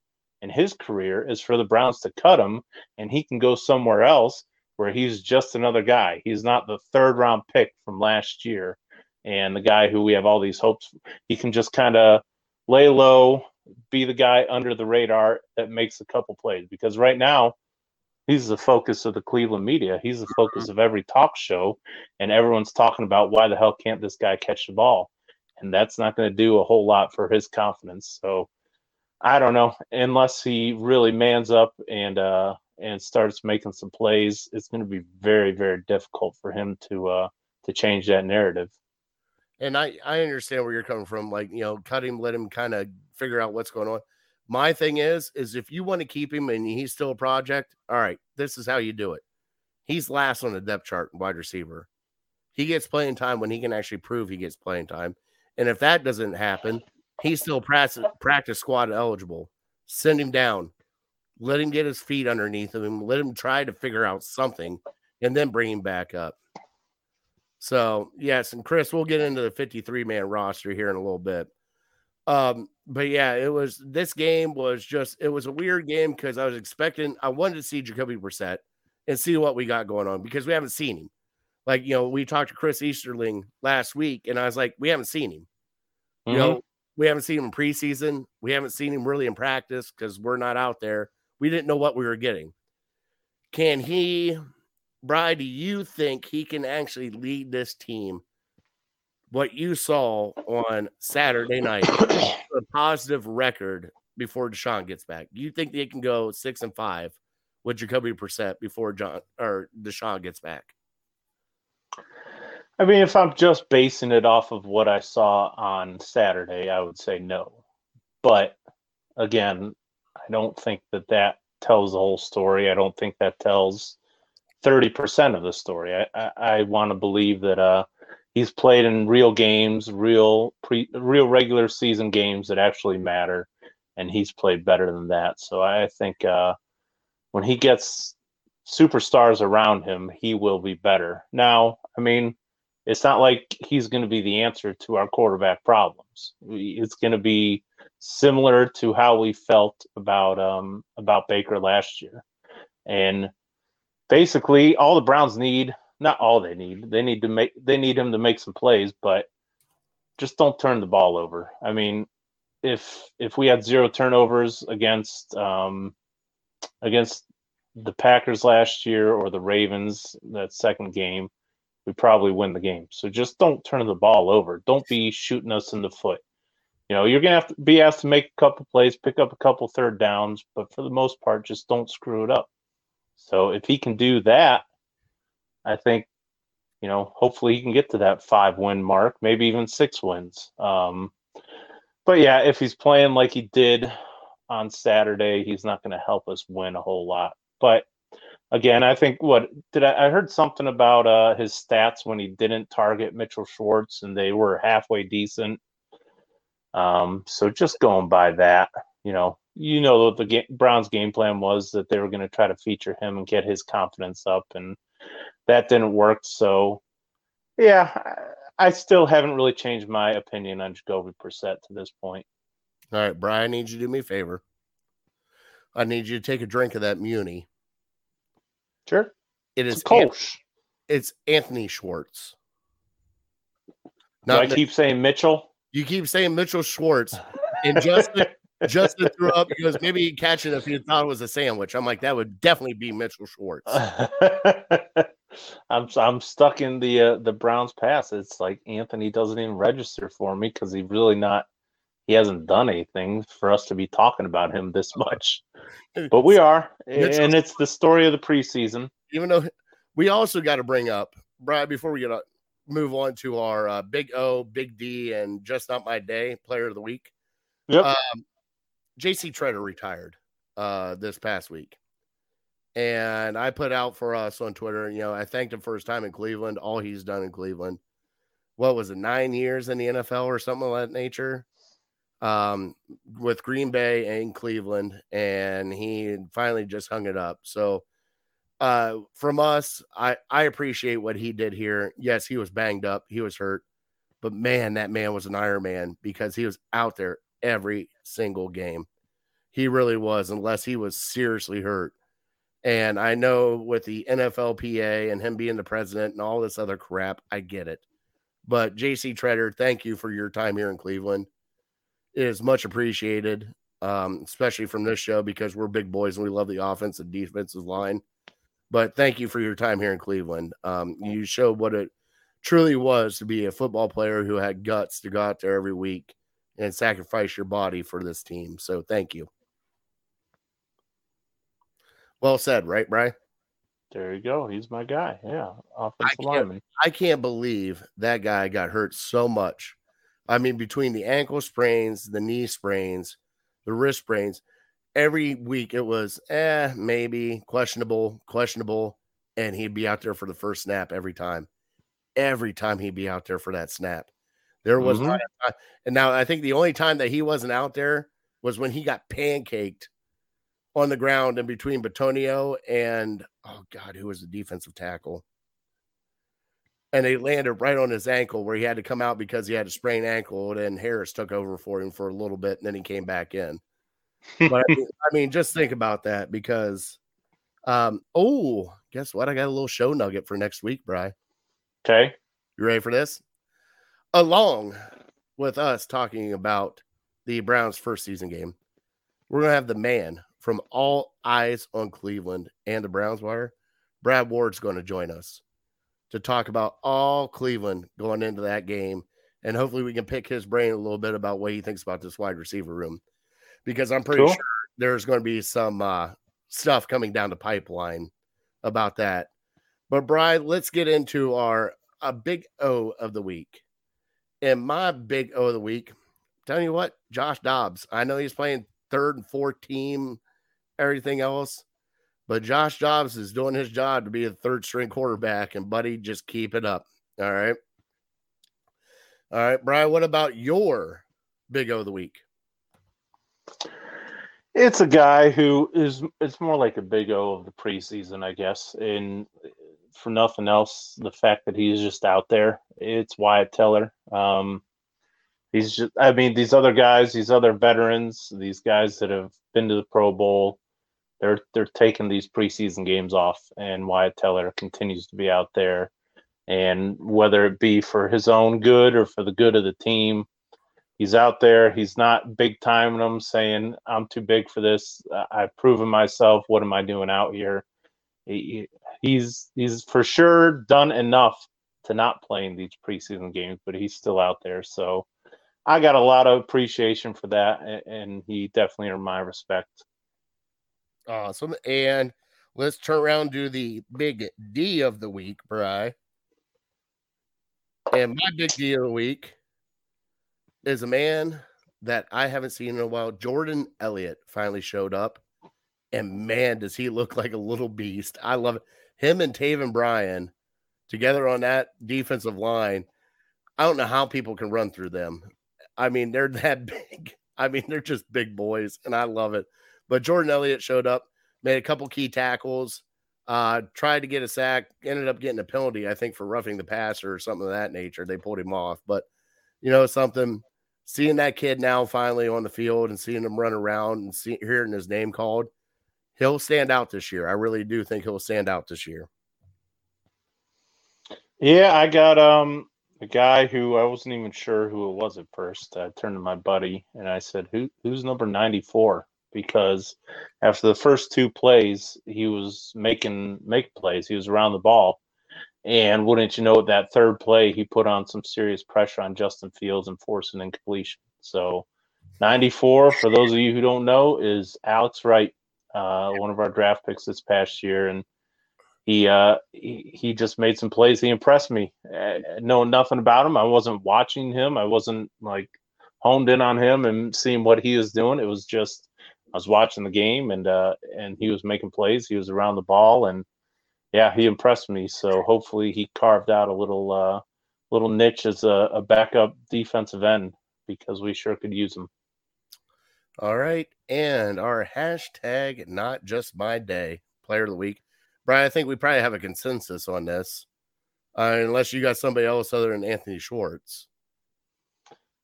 [SPEAKER 5] and his career is for the Browns to cut him, and he can go somewhere else where he's just another guy. He's not the third round pick from last year and the guy who we have all these hopes. He can just kind of lay low, be the guy under the radar that makes a couple plays because right now he's the focus of the Cleveland media. He's the focus of every talk show, and everyone's talking about why the hell can't this guy catch the ball? And that's not going to do a whole lot for his confidence. So I don't know, unless he really mans up and uh, and starts making some plays, it's going to be very, very difficult for him to uh, to change that narrative.
[SPEAKER 4] And I I understand where you're coming from. Like you know, cut him, let him kind of figure out what's going on. My thing is, is if you want to keep him and he's still a project, all right, this is how you do it. He's last on the depth chart, wide receiver. He gets playing time when he can actually prove he gets playing time. And if that doesn't happen, he's still practice, practice squad eligible. Send him down. Let him get his feet underneath him. Let him try to figure out something and then bring him back up. So, yes. And Chris, we'll get into the 53 man roster here in a little bit. Um, but yeah, it was this game was just it was a weird game because I was expecting I wanted to see Jacoby Brissett and see what we got going on because we haven't seen him. Like, you know, we talked to Chris Easterling last week, and I was like, we haven't seen him. Mm-hmm. You know, we haven't seen him in preseason. We haven't seen him really in practice because we're not out there. We didn't know what we were getting. Can he, Bry, do you think he can actually lead this team? What you saw on Saturday night, a positive record before Deshaun gets back. Do you think they can go six and five with Jacoby Brissett before John or Deshaun gets back?
[SPEAKER 5] I mean, if I'm just basing it off of what I saw on Saturday, I would say no. But again, I don't think that that tells the whole story. I don't think that tells 30% of the story. I, I, I want to believe that uh, he's played in real games, real pre, real regular season games that actually matter, and he's played better than that. So I think uh, when he gets superstars around him, he will be better. Now, I mean, it's not like he's going to be the answer to our quarterback problems. It's going to be similar to how we felt about um, about Baker last year, and basically all the Browns need not all they need they need to make they need him to make some plays, but just don't turn the ball over. I mean, if if we had zero turnovers against um, against the Packers last year or the Ravens that second game we probably win the game. So just don't turn the ball over. Don't be shooting us in the foot. You know, you're gonna have to be asked to make a couple plays, pick up a couple third downs, but for the most part, just don't screw it up. So if he can do that, I think, you know, hopefully he can get to that five win mark, maybe even six wins. Um, but yeah, if he's playing like he did on Saturday, he's not going to help us win a whole lot. But again, I think what did I, I heard something about uh, his stats when he didn't target Mitchell Schwartz and they were halfway decent. Um, so just going by that, you know, you know what the game, Browns' game plan was that they were going to try to feature him and get his confidence up, and that didn't work. So, yeah, I, still haven't really changed my opinion on Jacoby Brissett to this point.
[SPEAKER 4] All right, Brian, I need you to do me a favor. I need you to take a drink of that Muni
[SPEAKER 5] Sure.
[SPEAKER 4] It is
[SPEAKER 5] it's Kolsch.
[SPEAKER 4] it's Anthony Schwartz.
[SPEAKER 5] Do I keep saying Mitchell?
[SPEAKER 4] You keep saying Mitchell Schwartz. And Justin Justin threw up because maybe he'd catch it if he thought it was a sandwich. I'm like, that would definitely be Mitchell Schwartz.
[SPEAKER 5] I'm I'm stuck in the uh, the Browns pass. It's like Anthony doesn't even register for me because he's really not he hasn't done anything for us to be talking about him this much. But we are, and it's the story of the preseason.
[SPEAKER 4] Even though we also got to bring up, Brian, before we get to move on to our uh, Big O, Big D, and Just Not My Day Player of the Week.
[SPEAKER 5] Yep.
[SPEAKER 4] Um, JC Tretter retired uh, this past week. And I put out for us on Twitter, you know, I thanked him for his time in Cleveland, all he's done in Cleveland. What was it, nine years in the NFL or something of that nature? um, with Green Bay and Cleveland, and he finally just hung it up. So, uh, from us, I I appreciate what he did here. Yes, he was banged up, he was hurt, but man, that man was an Iron Man because he was out there every single game. He really was, unless he was seriously hurt. And I know with the NFLPA and him being the president and all this other crap, I get it. But JC Tretter, thank you for your time here in Cleveland It is much appreciated, um, especially from this show because we're big boys and we love the offense and defensive line. But thank you for your time here in Cleveland. Um, you showed what it truly was to be a football player who had guts to go out there every week and sacrifice your body for this team. So thank you. Well said, right, Brian?
[SPEAKER 5] There you go. He's my guy. Yeah, offensive
[SPEAKER 4] can't-
[SPEAKER 5] lineman.
[SPEAKER 4] I can't believe that guy got hurt so much. I mean, between the ankle sprains, the knee sprains, the wrist sprains, every week it was eh, maybe questionable, questionable, and he'd be out there for the first snap every time. Every time he'd be out there for that snap. There was
[SPEAKER 5] Mhm.
[SPEAKER 4] not and now I think the only time that he wasn't out there was when he got pancaked on the ground in between Bitonio and oh god, who was the defensive tackle? and they landed right on his ankle where he had to come out because he had a sprained ankle. And then Harris took over for him for a little bit, and then he came back in. But I mean, I mean, just think about that because, um, oh, guess what? I got a little show nugget for next week, Bry.
[SPEAKER 5] Okay.
[SPEAKER 4] You ready for this? Along with us talking about the Browns' first season game, we're gonna have the man from All Eyes on Cleveland and the Browns Wire. Brad Ward's going to join us to talk about all Cleveland going into that game, and hopefully we can pick his brain a little bit about what he thinks about this wide receiver room, because I'm pretty
[SPEAKER 5] Cool.
[SPEAKER 4] sure there's going to be some uh, stuff coming down the pipeline about that. But Brian, let's get into our a big O of the week. And my big O of the week, telling you what, Josh Dobbs. I know he's playing third and fourth team, everything else, but Josh Dobbs is doing his job to be a third string quarterback, and buddy, just keep it up. All right. All right, Brian, what about your big O of the week?
[SPEAKER 5] It's a guy who is it's more like a big O of the preseason, I guess. And for nothing else, the fact that he's just out there, it's Wyatt Teller. Um, he's just I mean, these other guys, these other veterans, these guys that have been to the Pro Bowl, they're they're taking these preseason games off, and Wyatt Teller continues to be out there. And whether it be for his own good or for the good of the team, he's out there. He's not big timing them, saying, "I'm too big for this. I've proven myself. What am I doing out here?" He, he's he's for sure done enough to not play in these preseason games, but he's still out there. So I got a lot of appreciation for that, and he definitely earned my respect.
[SPEAKER 4] Awesome. And let's turn around to the big D of the week, Bry. And my big D of the week is a man that I haven't seen in a while. Jordan Elliott finally showed up. And man, does he look like a little beast. I love it. Him and Taven Bryan together on that defensive line. I don't know how people can run through them. I mean, they're that big. I mean, they're just big boys, and I love it. But Jordan Elliott showed up, made a couple key tackles, uh, tried to get a sack, ended up getting a penalty, I think, for roughing the passer or something of that nature. They pulled him off. But you know, something seeing that kid now finally on the field and seeing him run around and see, hearing his name called, he'll stand out this year. I really do think he'll stand out this year.
[SPEAKER 5] Yeah, I got um a guy who I wasn't even sure who it was at first. I turned to my buddy and I said, "Who who's number 94?" Because after the first two plays, he was making make plays. He was around the ball. And wouldn't you know that third play, he put on some serious pressure on Justin Fields and forced an incompletion. So 94, for those of you who don't know, is Alex Wright, uh, one of our draft picks this past year. And he uh he, he just made some plays. He impressed me. Uh, knowing nothing about him i wasn't watching him. I wasn't like honed in on him and seeing what he was doing. It was just i was watching the game and uh and he was making plays. He was around the ball and yeah he impressed me so hopefully he carved out a little uh little niche as a, a backup defensive end because we sure could use him
[SPEAKER 4] All right. And our hashtag, not just my day, player of the week. Brian, I think we probably have a consensus on this, uh, unless you got somebody else other than Anthony Schwartz.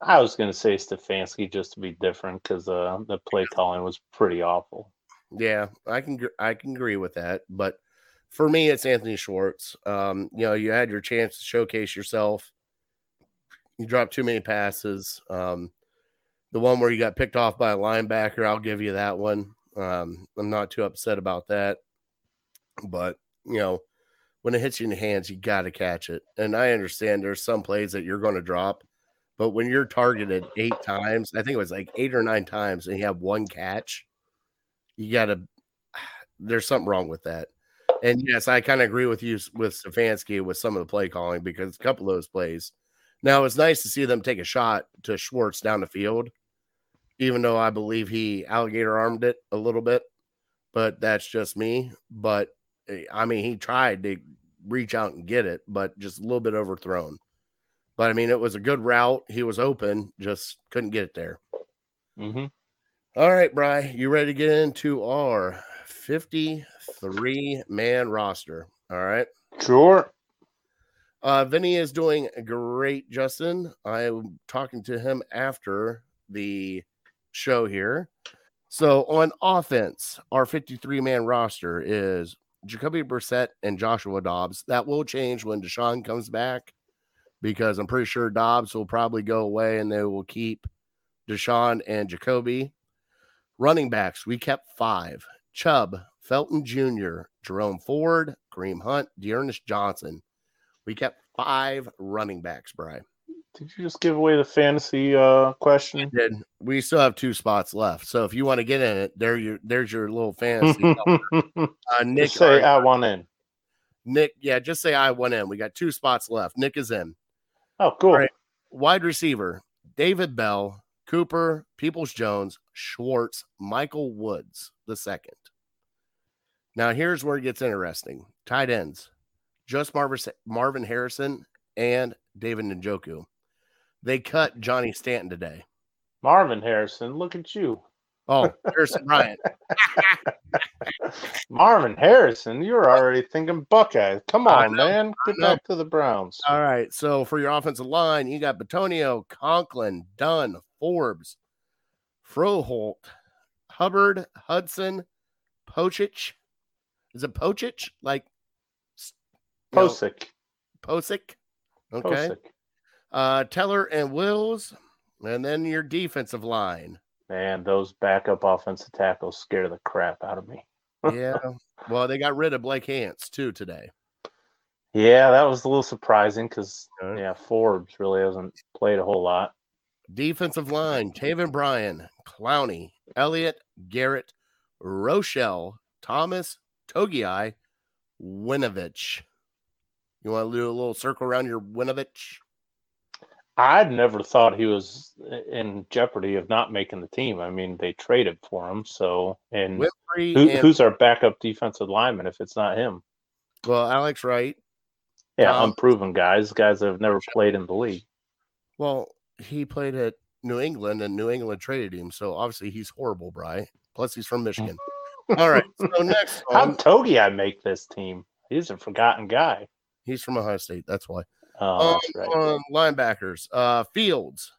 [SPEAKER 5] i was going to say stefanski just to be different because uh the play calling was pretty awful
[SPEAKER 4] Yeah, I can I can agree with that, but for me, it's Anthony Schwartz. Um, you know, you had your chance to showcase yourself. You dropped too many passes. Um, the one where you got picked off by a linebacker, I'll give you that one. Um, I'm not too upset about that, but you know, when it hits you in the hands, you got to catch it. And I understand there's some plays that you're going to drop, but when you're targeted eight times, I think it was like eight or nine times, and you have one catch, you got to. There's something wrong with that. And yes, I kind of agree with you with Stefanski with some of the play calling because a couple of those plays. Now it's nice to see them take a shot to Schwartz down the field, even though I believe he alligator armed it a little bit, but that's just me. But eh, I mean, he tried to reach out and get it, but just a little bit overthrown. But I mean, it was a good route. He was open, just couldn't get it there.
[SPEAKER 5] hmm
[SPEAKER 4] All right, Bry, you ready to get into our 53 man roster? All right.
[SPEAKER 5] Sure.
[SPEAKER 4] Uh, Vinny is doing great, Justin. I'm talking to him after the show here. So on offense, our 53 man roster is Jacoby Brissett and Joshua Dobbs. That will change when Deshaun comes back because I'm pretty sure Dobbs will probably go away and they will keep Deshaun and Jacoby. Running backs, we kept five Chubb, Felton Jr., Jerome Ford, Kareem Hunt, D'Ernest Johnson. We kept five running backs, Brian.
[SPEAKER 5] Did you just give away the fantasy uh, question?
[SPEAKER 4] Did we still have two spots left? So if you want to get in it, there you there's your little fantasy. uh, Nick,
[SPEAKER 5] Just say I want in.
[SPEAKER 4] Nick, yeah, just say I went in. We got two spots left. Nick is in.
[SPEAKER 5] Oh, cool.
[SPEAKER 4] Right. Wide receiver: David Bell, Cooper, Peoples Jones, Schwartz, Michael Woods the second. Now here's where it gets interesting. Tight ends: just Marvin Marvin Harrison and David Njoku. They cut Johnny Stanton today.
[SPEAKER 5] Marvin Harrison, look at you.
[SPEAKER 4] Oh, Harrison Bryant.
[SPEAKER 5] Marvin Harrison, you're already thinking Buckeyes. Come on, man. Get back to the Browns.
[SPEAKER 4] All right. So for your offensive line, you got Bitonio, Conklin, Dunn, Forbes, Froholdt, Hubbard, Hudson, Pochich. Is it Pochich? Like you know,
[SPEAKER 5] Posick.
[SPEAKER 4] Posick. Okay.
[SPEAKER 5] Posick.
[SPEAKER 4] Uh Teller and Wills. And then your defensive line.
[SPEAKER 5] Man, those backup offensive tackles scare the crap out of me.
[SPEAKER 4] Yeah. well, they got rid of Blake Hance too today.
[SPEAKER 5] Yeah, that was a little surprising because
[SPEAKER 4] Okay.
[SPEAKER 5] yeah, Forbes really hasn't played a whole lot.
[SPEAKER 4] Defensive line, Taven Bryan, Clowney, Elliott, Garrett, Rochelle, Thomas, Togiai, Winovich. You want to do a little circle around your Winovich?
[SPEAKER 5] I'd never thought he was in jeopardy of not making the team. I mean, they traded for him, so and who,
[SPEAKER 4] and
[SPEAKER 5] who's our backup defensive lineman if it's not him?
[SPEAKER 4] well, Alex Wright.
[SPEAKER 5] Yeah,
[SPEAKER 4] Um,
[SPEAKER 5] unproven guys, guys that have never played in the league.
[SPEAKER 4] Well, he played at New England and New England traded him, so obviously he's horrible, Bry. Plus he's from Michigan. All right. So next
[SPEAKER 5] How
[SPEAKER 4] one,
[SPEAKER 5] Togi I make this team? He's a forgotten guy.
[SPEAKER 4] he's from Ohio State. That's why.
[SPEAKER 5] Oh,
[SPEAKER 4] Um,
[SPEAKER 5] that's right.
[SPEAKER 4] on linebackers, uh, Fields,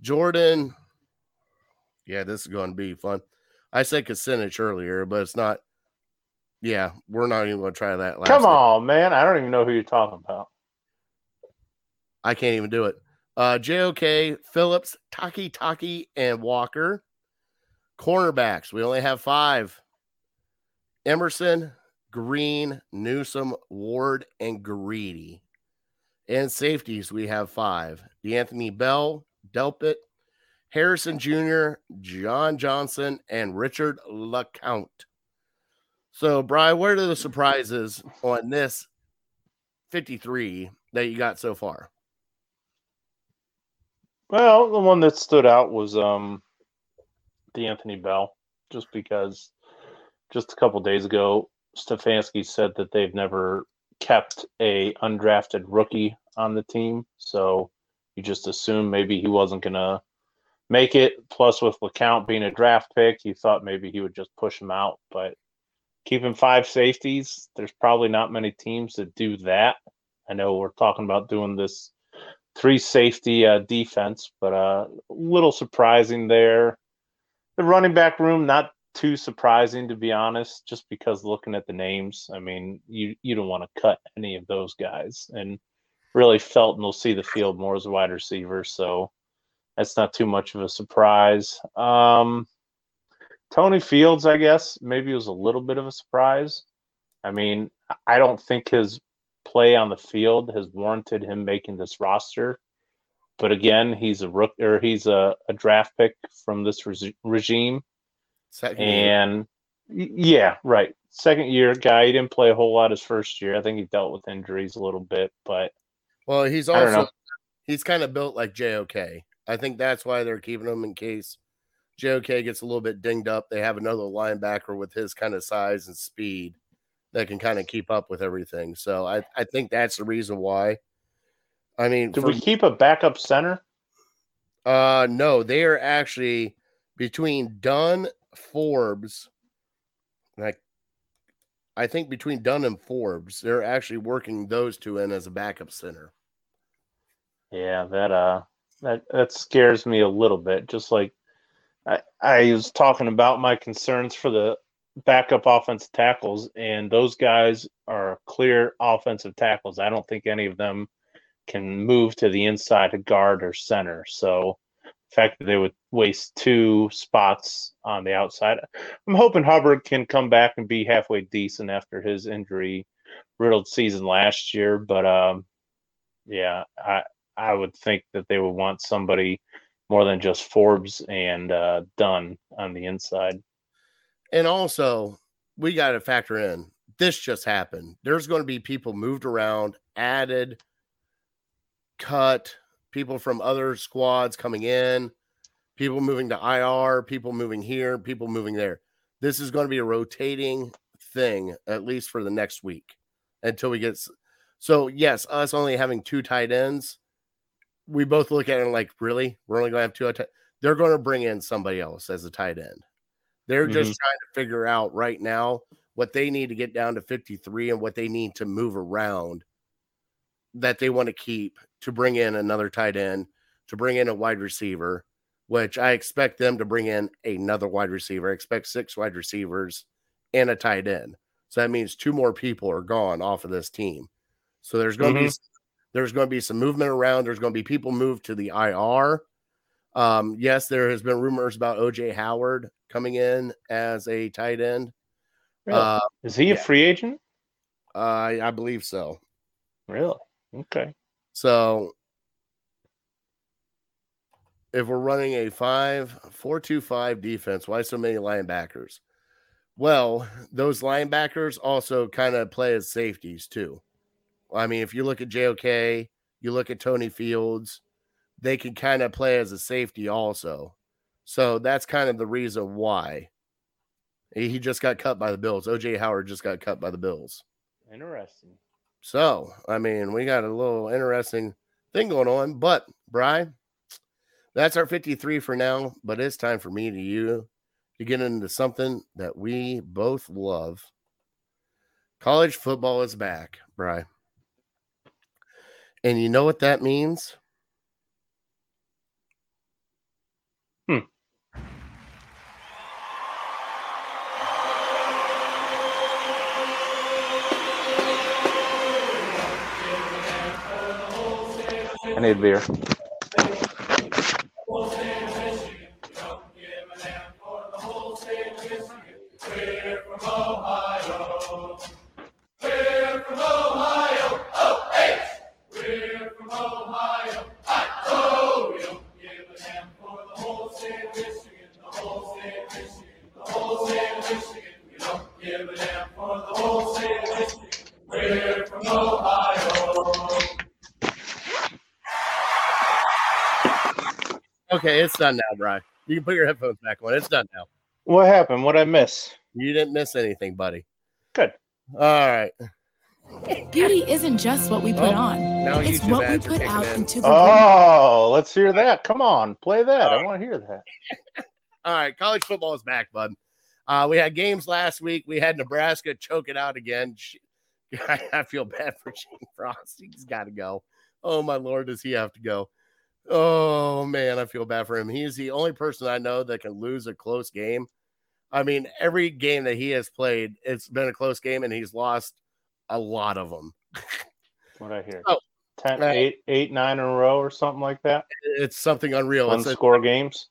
[SPEAKER 4] Jordan. Yeah, this is going to be fun. I said Kucinich earlier, but it's not. Yeah, we're not even going to try that. Last
[SPEAKER 5] Come
[SPEAKER 4] name.
[SPEAKER 5] on, man. I don't even know who you're talking about.
[SPEAKER 4] I can't even do it. Uh, JOK, Phillips, Takitaki, and Walker. Cornerbacks, we only have five Emerson, Green, Newsome, Ward, and Greedy. And safeties, we have five D'Anthony Bell, Delpit, Harrison Jr., John Johnson, and Richard LeCounte. So, Bry, what are the surprises on this 53 that you got so far?
[SPEAKER 5] Well, the one that stood out was um D'Anthony Bell, just because just a couple days ago, Stefanski said that they've never kept a undrafted rookie on the team. So you just assume maybe he wasn't gonna make it. Plus with LeCounte being a draft pick, you thought maybe he would just push him out. But keeping five safeties, there's probably not many teams that do that. I know we're talking about doing this three safety uh, defense, but uh, a little surprising there. The running back room, not too surprising to be honest, just because looking at the names, I mean, you you don't want to cut any of those guys, and really Felton will see the field more as a wide receiver, so that's not too much of a surprise. Um, Tony Fields, I guess, maybe was a little bit of a surprise. I mean, I don't think his play on the field has warranted him making this roster. But again, he's a rook or he's a, a draft pick from this reg- regime,
[SPEAKER 4] Second
[SPEAKER 5] and Y- Yeah, right. Second year guy. He didn't play a whole lot his first year. I think he dealt with injuries a little bit, but
[SPEAKER 4] Well, he's also he's kind of built like JOK. I think that's why they're keeping him in case JOK gets a little bit dinged up. They have another linebacker with his kind of size and speed that can kind of keep up with everything. So I, I think that's the reason why. I mean,
[SPEAKER 5] did
[SPEAKER 4] for-
[SPEAKER 5] we keep a backup center?
[SPEAKER 4] uh no, they are actually between Dunn, Forbes, like I think between Dunn and Forbes, they're actually working those two in as a backup center.
[SPEAKER 5] Yeah, that uh that that scares me a little bit. Just like I I was talking about my concerns for the backup offensive tackles, and those guys are clear offensive tackles. I don't think any of them can move to the inside to guard or center. So the fact that they would waste two spots on the outside. I'm hoping Hubbard can come back and be halfway decent after his injury riddled season last year. But um yeah, I I would think that they would want somebody more than just Forbes and uh, Dunn on the inside.
[SPEAKER 4] And also, we got to factor in this just happened. There's going to be people moved around, added, cut, people from other squads coming in, people moving to IR, people moving here, people moving there. This is going to be a rotating thing, at least for the next week until we get. So, yes, us only having two tight ends, we both look at it like, really? We're only going to have two. tight- They're going to bring in somebody else as a tight end. They're just mm-hmm. trying to figure out right now what they need to get down to 53 and what they need to move around that they want to keep to bring in another tight end, to bring in a wide receiver, which I expect them to bring in another wide receiver. I expect six wide receivers and a tight end. So that means two more people are gone off of this team. So there's going to be there's going to be some movement around. There's going to be people moved to the IR. Um, yes, there has been rumors about OJ Howard coming in as a tight end.
[SPEAKER 5] Really?
[SPEAKER 4] Uh,
[SPEAKER 5] Is he a free agent?
[SPEAKER 4] I I believe so.
[SPEAKER 5] Really? Okay.
[SPEAKER 4] So if we're running a five four two five defense, why so many linebackers? Well, those linebackers also kind of play as safeties too. I mean, if you look at JOK, you look at Tony Fields, they can kind of play as a safety also. So that's kind of the reason why he just got cut by the Bills. OJ Howard just got cut by the Bills.
[SPEAKER 5] Interesting.
[SPEAKER 4] So, I mean, we got a little interesting thing going on, but Bry, that's our 53 for now. But it's time for me to you to get into something that we both love. College football is back, Bry. And you know what that means?
[SPEAKER 5] Hmm. I need beer.
[SPEAKER 4] It's done now, Brian. You can put your headphones back on. It's done now.
[SPEAKER 5] What happened? What did I miss?
[SPEAKER 4] You didn't miss anything, buddy.
[SPEAKER 5] Good.
[SPEAKER 4] All right.
[SPEAKER 6] Beauty isn't just what we put
[SPEAKER 4] Oh,
[SPEAKER 6] on. It's what we put out
[SPEAKER 4] in.
[SPEAKER 6] into the world.
[SPEAKER 5] Oh, let's hear that. Come on, play that. I want to hear that.
[SPEAKER 4] All right, college football is back, bud. Uh, we had games last week. We had Nebraska choke it out again. She- I feel bad for Shane Frost. He's got to go. Oh my lord, does he have to go? Oh man, I feel bad for him. He's the only person I know that can lose a close game. I mean, every game that he has played, it's been a close game, and he's lost a lot of them.
[SPEAKER 5] What I hear?
[SPEAKER 4] Oh,
[SPEAKER 5] 10,
[SPEAKER 4] uh,
[SPEAKER 5] eight, eight, nine in a row or something like that.
[SPEAKER 4] It's something unreal.
[SPEAKER 5] One
[SPEAKER 4] It's a-
[SPEAKER 5] score games.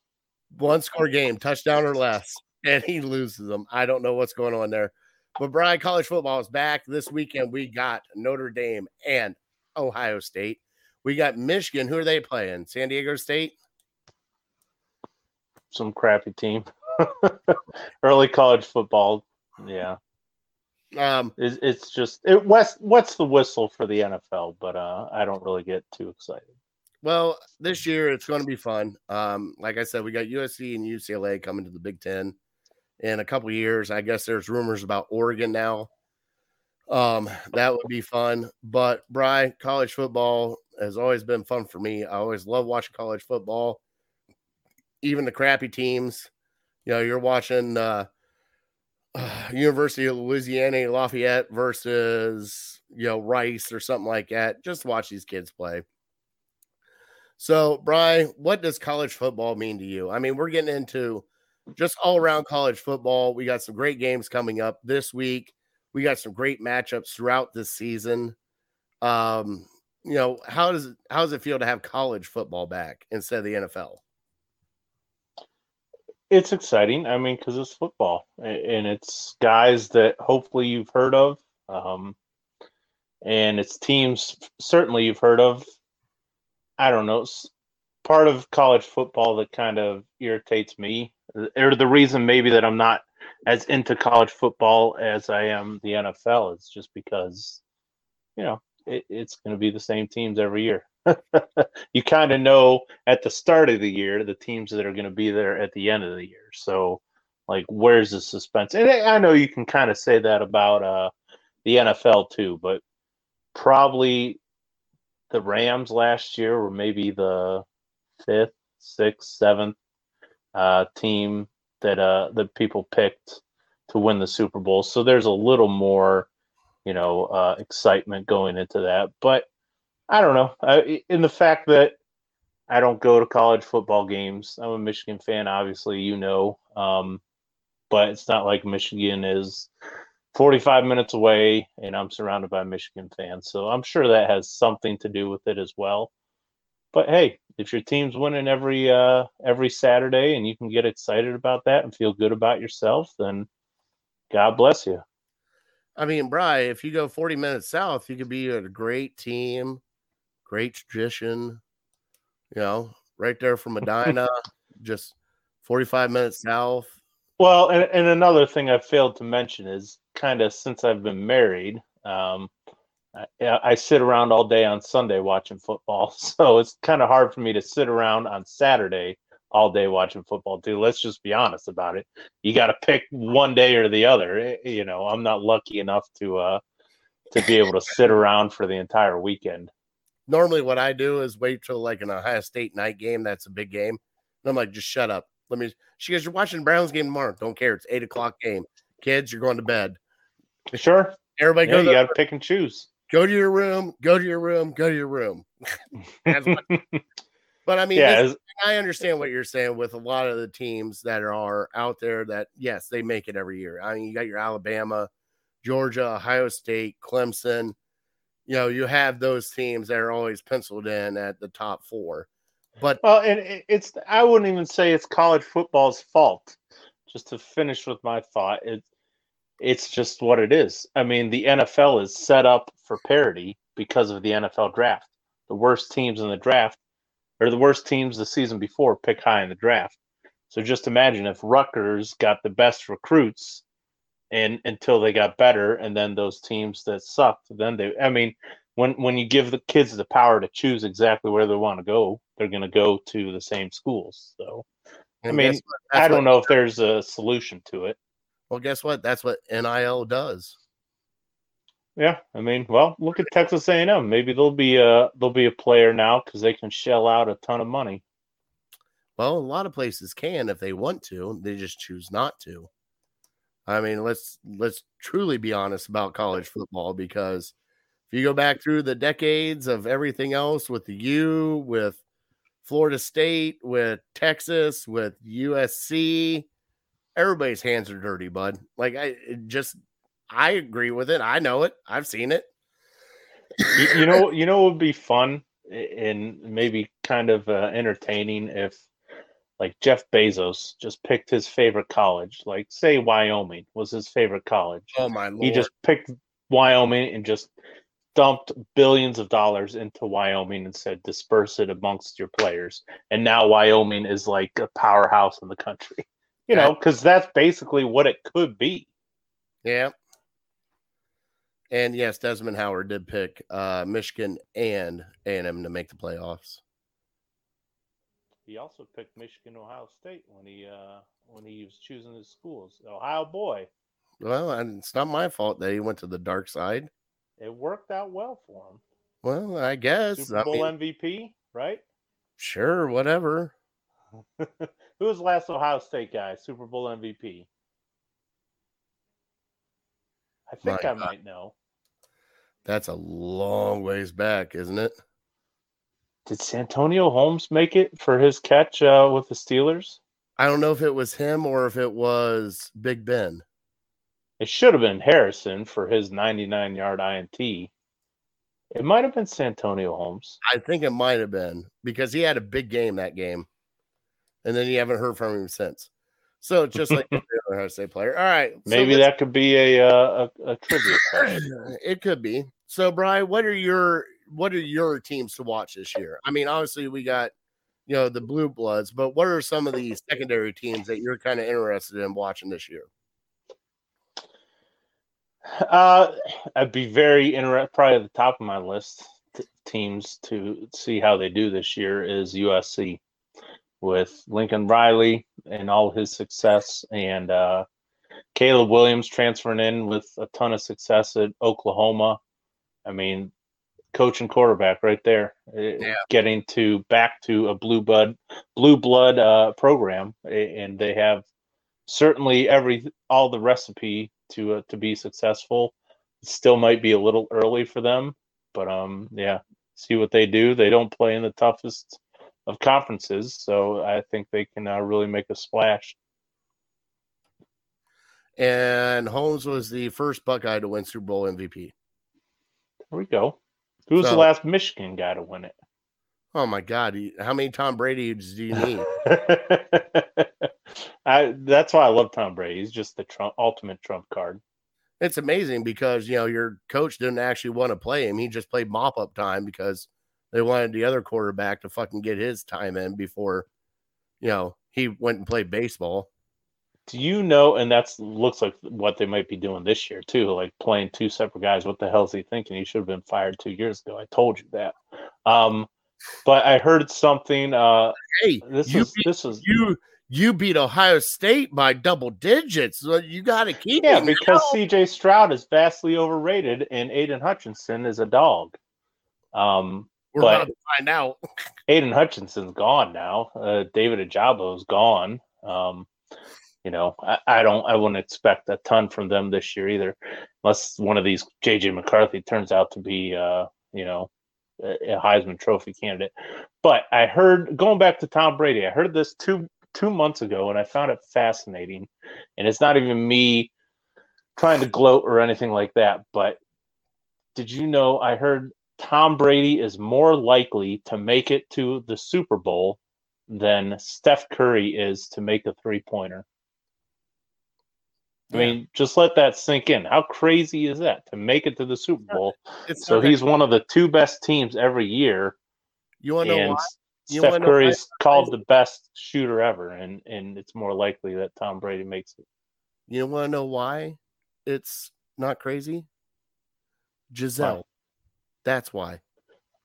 [SPEAKER 4] one score game, touchdown or less, and he loses them. I don't know what's going on there. But Brian, college football is back this weekend. We got Notre Dame and Ohio State. We got Michigan. Who are they playing? San Diego State.
[SPEAKER 5] Some crappy team. Early college football Yeah,
[SPEAKER 4] Um,
[SPEAKER 5] it's, it's just it what's what's the whistle for the NFL, but uh, I don't really get too excited.
[SPEAKER 4] well, this year it's going to be fun. Um, like I said, we got USC and UCLA coming to the Big Ten in a couple years. I guess there's rumors about Oregon now. Um, that would be fun. But Bry, college football has always been fun for me. I always love watching college football, even the crappy teams. You know, you're watching uh, University of Louisiana Lafayette versus you know Rice or something like that. Just watch these kids play. So, Bry, what does college football mean to you? I mean, we're getting into just all around college football. We got some great games coming up this week. We got some great matchups throughout this season. Um, you know, how does it how does it feel to have college football back instead of the NFL?
[SPEAKER 5] It's exciting. I mean, because it's football and it's guys that hopefully you've heard of, um, and it's teams certainly you've heard of. I don't know. Part of college football that kind of irritates me, or the reason maybe that I'm not as into college football as I am the NFL is just because, you know, it, it's going to be the same teams every year. you kind of know at the start of the year the teams that are going to be there at the end of the year. So, like, where's the suspense? And I know you can kind of say that about uh, the NFL too, but probably the Rams last year were maybe the fifth, sixth, seventh uh, team that uh, that people picked to win the Super Bowl. So there's a little more, you know, uh, excitement going into that. But I don't know. I, in the fact that I don't go to college football games, I'm a Michigan fan. Obviously, you know, um, but it's not like Michigan is 45 minutes away, and I'm surrounded by Michigan fans. So I'm sure that has something to do with it as well. But hey, if your team's winning every uh, every Saturday and you can get excited about that and feel good about yourself, then God bless you.
[SPEAKER 4] I mean, Bry, if you go 40 minutes south, you could be a great team, great tradition, you know, right there from Medina, just 45 minutes south.
[SPEAKER 5] Well, and, and another thing I failed to mention is kind of since I've been married, um, I, I sit around all day on Sunday watching football. So it's kind of hard for me to sit around on Saturday all day watching football too. Let's just be honest about it. You got to pick one day or the other. Eh, You know, I'm not lucky enough to uh, to be able to sit around for the entire weekend.
[SPEAKER 4] Normally, what I do is wait till like an Ohio State night game. That's a big game. And I'm like, just shut up. Let me. She goes, You're watching Browns game tomorrow. Don't care. It's eight o'clock game. Kids, you're going to bed.
[SPEAKER 5] Sure,
[SPEAKER 4] Everybody
[SPEAKER 5] yeah,
[SPEAKER 4] go,
[SPEAKER 5] you got to pick and choose.
[SPEAKER 4] go to your room, go to your room, go to your room. That's what- but I mean,
[SPEAKER 5] yeah,
[SPEAKER 4] this- I understand what you're saying with a lot of the teams that are out there that yes, they make it every year. I mean, you got your Alabama, Georgia, Ohio State, Clemson. You know, you have those teams that are always penciled in at the top four. But
[SPEAKER 5] Well, and it's I wouldn't even say it's college football's fault. Just to finish with my thought, it it's just what it is. I mean, the NFL is set up for parity because of the NFL draft. The worst teams in the draft or the worst teams the season before pick high in the draft. So just imagine if Rutgers got the best recruits and until they got better and then those teams that sucked, then they I mean, when when you give the kids the power to choose exactly where they want to go, they're going to go to the same schools. So I mean,
[SPEAKER 4] what? That's
[SPEAKER 5] I don't know if there's a solution to it.
[SPEAKER 4] Well, guess what? That's what NIL does.
[SPEAKER 5] Yeah, I mean, well, look at Texas A&M. Maybe they'll be a they'll be a player now because they can shell out a ton of money.
[SPEAKER 4] Well, a lot of places can if they want to. They just choose not to. I mean, let's let's truly be honest about college football because if you go back through the decades of everything else with the U, with Florida State, with Texas, with USC, everybody's hands are dirty, bud. Like I just I agree with it. I know it. I've seen it.
[SPEAKER 5] you, you know, you know, it would be fun and maybe kind of uh, entertaining if, like, Jeff Bezos just picked his favorite college. Like, say Wyoming was his favorite college.
[SPEAKER 4] Oh my lord.
[SPEAKER 5] he just picked Wyoming and just dumped billions of dollars into Wyoming and said disperse it amongst your players. And now Wyoming is like a powerhouse in the country. You know, because that's basically what it could be.
[SPEAKER 4] Yeah. And yes, Desmond Howard did pick uh, Michigan and A&M to make the playoffs.
[SPEAKER 5] He also picked Michigan, Ohio State when he uh, when he was choosing his schools. Ohio boy,
[SPEAKER 4] Well, and it's not my fault that he went to the dark side.
[SPEAKER 5] it worked out well for him.
[SPEAKER 4] Well, I guess.
[SPEAKER 5] Super
[SPEAKER 4] I
[SPEAKER 5] Bowl
[SPEAKER 4] mean,
[SPEAKER 5] MVP, right?
[SPEAKER 4] sure, whatever.
[SPEAKER 5] Who was the last Ohio State guy? Super Bowl MVP. I think
[SPEAKER 4] My
[SPEAKER 5] I
[SPEAKER 4] God.
[SPEAKER 5] might know.
[SPEAKER 4] That's a long ways back, isn't it?
[SPEAKER 5] Did Santonio Holmes make it for his catch uh, with the Steelers?
[SPEAKER 4] I don't know if it was him or if it was Big Ben.
[SPEAKER 5] It should have been Harrison for his 99 yard INT. It might have been Santonio Holmes.
[SPEAKER 4] I think it might have been because he had a big game that game, and then you haven't heard from him since. So just like every other Ohio State player. All right,
[SPEAKER 5] Maybe
[SPEAKER 4] let's-
[SPEAKER 5] that could be a uh, a, a trivia question.
[SPEAKER 4] it could be. So, Brian, what are your what are your teams to watch this year? I mean, obviously we got you know the blue bloods, but what are some of the secondary teams that you're kind of interested in watching this year?
[SPEAKER 5] Uh, I'd be very interested. Probably at the top of my list t- teams to see how they do this year is USC with Lincoln Riley and all his success, and uh, Caleb Williams transferring in with a ton of success at Oklahoma. I mean, coach and quarterback right there, eh,
[SPEAKER 4] Yeah.
[SPEAKER 5] getting to back to a blue blood blue blood uh, program, and they have certainly every all the recipe to uh, to be successful. Still might be a little early for them, but um, yeah, see what they do. They don't play in the toughest of conferences, so I think they can uh, really make a splash.
[SPEAKER 4] And Holmes was the first Buckeye to win Super Bowl MVP.
[SPEAKER 5] There we go. Who's the
[SPEAKER 4] So-
[SPEAKER 5] last Michigan guy to win it?
[SPEAKER 4] Oh my God, how many Tom Brady's do you need?
[SPEAKER 5] I, that's why I love Tom Brady. He's just the Trump, ultimate trump card.
[SPEAKER 4] it's amazing because you know your coach didn't actually want to play him; he just played mop up time because they wanted the other quarterback to fucking get his time in before you know he went and played baseball.
[SPEAKER 5] Do you know? And that's looks like what they might be doing this year too, like playing two separate guys. What the hell is he thinking? He should have been fired two years ago. I told you that. Um, but I heard something. Uh,
[SPEAKER 4] Hey,
[SPEAKER 5] this is
[SPEAKER 4] beat,
[SPEAKER 5] this is
[SPEAKER 4] you you beat Ohio State by double digits. So you got to keep
[SPEAKER 5] yeah because? C.J. Stroud is vastly overrated and Aidan Hutchinson is a dog. Um,
[SPEAKER 4] we're
[SPEAKER 5] but-
[SPEAKER 4] about to find out.
[SPEAKER 5] Aidan Hutchinson's gone now. Uh, David Ojabo's gone. Um, you know, I, I don't. I wouldn't expect a ton from them this year either, unless one of these JJ McCarthy turns out to be, uh, you know, a a Heisman Trophy candidate. But I heard going back to Tom Brady. I heard this two two months ago, and I found it fascinating. And it's not even me trying to gloat or anything like that. But did you know? I heard Tom Brady is more likely to make it to the Super Bowl than Steph Curry is to make a three pointer. I
[SPEAKER 4] Yeah.
[SPEAKER 5] mean, just let that sink in. How crazy is that to make it to the Super Bowl?
[SPEAKER 4] It's
[SPEAKER 5] So
[SPEAKER 4] okay.
[SPEAKER 5] he's one of the two best teams every year,
[SPEAKER 4] you want to know why? You
[SPEAKER 5] Steph
[SPEAKER 4] why
[SPEAKER 5] Curry's called the best shooter ever, and and it's more likely that Tom Brady makes it.
[SPEAKER 4] You want to know why it's not crazy? Gisele. That's why.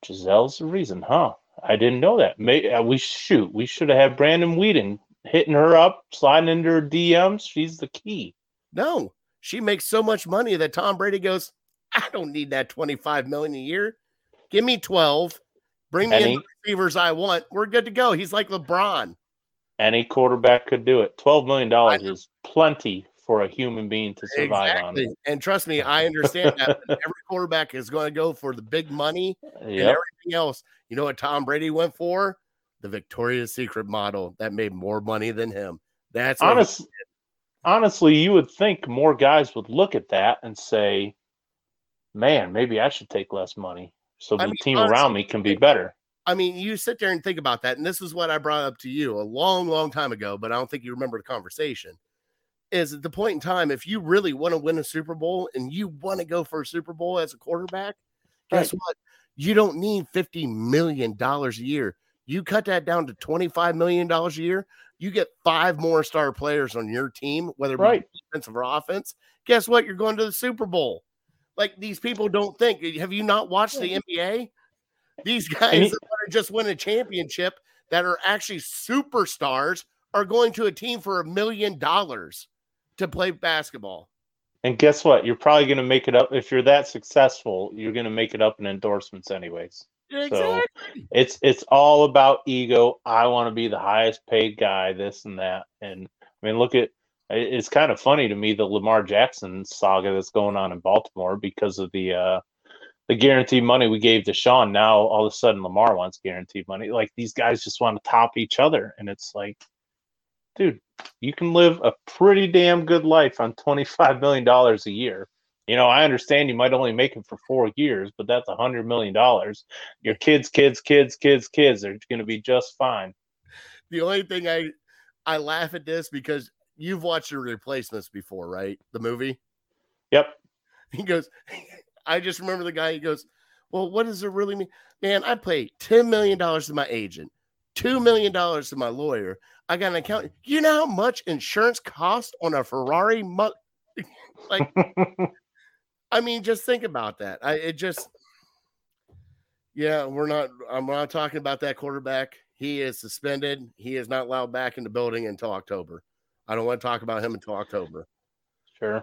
[SPEAKER 5] Gisele's the reason, huh? I didn't know that. May, uh, we shoot. We should have had Brandon Whedon hitting her up, sliding into her DMs. She's the key.
[SPEAKER 4] No, she makes so much money that Tom Brady goes, I don't need that 25 million a year. Give me 12. Bring me
[SPEAKER 5] And
[SPEAKER 4] in the receivers I want. We're good to go. He's like LeBron.
[SPEAKER 5] Any quarterback could do it. Twelve million dollars is plenty for a human being to survive
[SPEAKER 4] Exactly. And trust me, I understand that. every quarterback is going to go for the big money
[SPEAKER 5] on.
[SPEAKER 4] and everything else. You know what Tom Brady went for? The Victoria's Secret model that made more money than him. That's what he-
[SPEAKER 5] Honest, honestly, you would think more guys would look at that and say, "Man, maybe I should take less money so
[SPEAKER 4] I
[SPEAKER 5] the
[SPEAKER 4] mean,
[SPEAKER 5] team
[SPEAKER 4] honestly,
[SPEAKER 5] around me can be better."
[SPEAKER 4] I mean, you sit there and think about that, and this is what I brought up to you a long, long time ago, but I don't think you remember the conversation. Is at the point in time, if you really want to win a Super Bowl and you want to go for a Super Bowl as a quarterback, guess
[SPEAKER 5] Right.
[SPEAKER 4] what? You don't need $50 million a year. You cut that down to $25 million a year, you get five more star players on your team, whether it be
[SPEAKER 5] Right.
[SPEAKER 4] defensive or offense, guess what? You're going to the Super Bowl. Like these people don't think. Have you not watched the NBA? These guys that just win a championship that are actually superstars are going to a team for a million dollars to play basketball.
[SPEAKER 5] And guess what? You're probably going to make it up if you're that successful. You're going to make it up in endorsements, anyways.
[SPEAKER 4] Exactly.
[SPEAKER 5] It's it's all about ego. I want to be the highest paid guy, this and that. And I mean, look at it's kind of funny to me the Lamar Jackson saga that's going on in Baltimore because of the uh the guaranteed money we gave to Sean. Now all of a sudden Lamar wants guaranteed money. Like these guys just want to top each other, and it's like, dude, you can live a pretty damn good life on twenty five million dollars a year. You know, I understand you might only make it for four years, but that's a hundred million dollars. Your kids, kids, kids, kids, kids are going to be just fine.
[SPEAKER 4] The only thing I I laugh at this because you've watched the replacements before, right? The movie.
[SPEAKER 5] Yep.
[SPEAKER 4] He goes, I just remember the guy. He goes, Well, what does it really mean? Man, I pay $10 million to my agent, $2 million to my lawyer. I got an account. You know how much insurance costs on a Ferrari? Mo- like, I mean, just think about that. I it just, yeah, we're not. I'm not talking about that quarterback. He is suspended. He is not allowed back in the building until October. I don't want to talk about him until October.
[SPEAKER 5] Sure.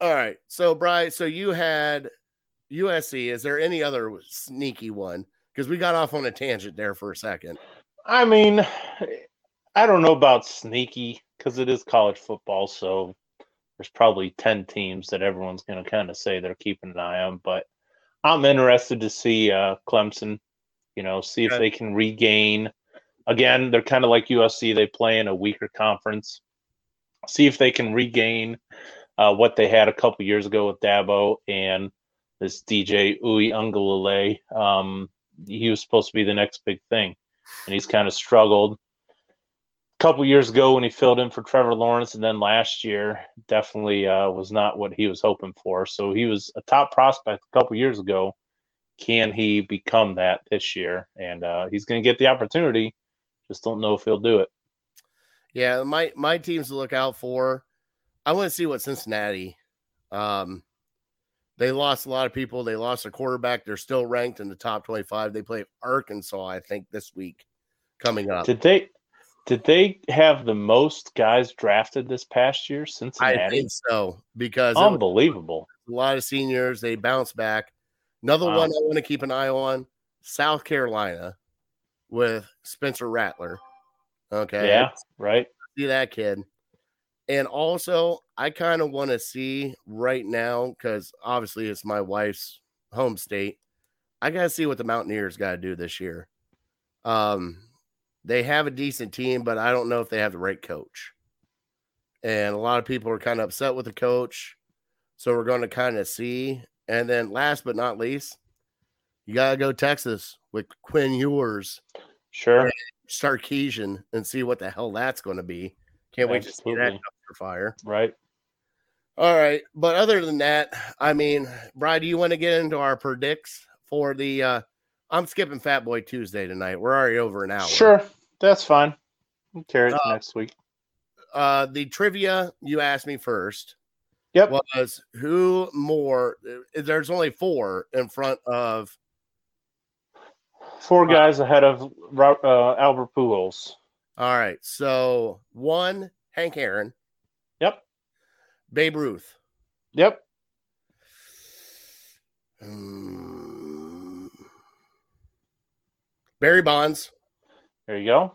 [SPEAKER 4] All right. So, Bryce, so you had USC. Is there any other sneaky one? Because we got off on a tangent there for a second.
[SPEAKER 5] I mean, I don't know about sneaky because it is college football, so there's probably 10 teams that everyone's going to kind of say they're keeping an eye on. But I'm interested to see uh, Clemson, you know, see if they can regain. Again, they're kind of like USC, they play in a weaker conference. See if they can regain uh, what they had a couple years ago with Dabo and this DJ Uiagalelei. Um, he was supposed to be the next big thing and he's kind of struggled. A couple years ago when he filled in for Trevor Lawrence, and then last year definitely uh, was not what he was hoping for. So he was a top prospect a couple years ago. Can he become that this year? And uh, he's going to get the opportunity. Just don't know if he'll do it.
[SPEAKER 4] Yeah, my my teams to look out for. I want to see what Cincinnati. Um, they lost a lot of people. They lost a quarterback. They're still ranked in the top twenty-five. They play Arkansas, I think, this week coming up.
[SPEAKER 5] Did they? Did they have the most guys drafted this past year?
[SPEAKER 4] Since I
[SPEAKER 5] Cincinnati,
[SPEAKER 4] think so because
[SPEAKER 5] unbelievable.
[SPEAKER 4] a lot of seniors. They bounce back. Another
[SPEAKER 5] Wow.
[SPEAKER 4] one I want to keep an eye on: South Carolina with Spencer Rattler. Okay,
[SPEAKER 5] Yeah, right.
[SPEAKER 4] see that kid. And also, I kind of want to see right now because obviously it's my wife's home state. I got to see what the Mountaineers got to do this year. Um, they have a decent team, but I don't know if they have the right coach. And a lot of people are kind of upset with the coach. So we're going to kind of see. And then last but not least, you got to go Texas with Quinn Ewers.
[SPEAKER 5] Sure.
[SPEAKER 4] Sarkisian and see what the hell that's going to be. Can't wait to see that
[SPEAKER 5] Absolutely.
[SPEAKER 4] dumpster fire.
[SPEAKER 5] Right.
[SPEAKER 4] All right, but other than that, I mean, Brian, do you want to get into our predicts for the? uh I'm skipping Fat Boy Tuesday tonight. We're already over an hour.
[SPEAKER 5] Sure. That's fine. We'll carry it
[SPEAKER 4] Uh,
[SPEAKER 5] next week.
[SPEAKER 4] Uh, the trivia you asked me first
[SPEAKER 5] Yep.
[SPEAKER 4] was who more? uh, There's only four in front of.
[SPEAKER 5] Four guys ahead of uh, Albert Pujols.
[SPEAKER 4] All right, so one Hank Aaron,
[SPEAKER 5] Yep.
[SPEAKER 4] Babe Ruth.
[SPEAKER 5] Yep.
[SPEAKER 4] Hmm. Barry Bonds.
[SPEAKER 5] There you go.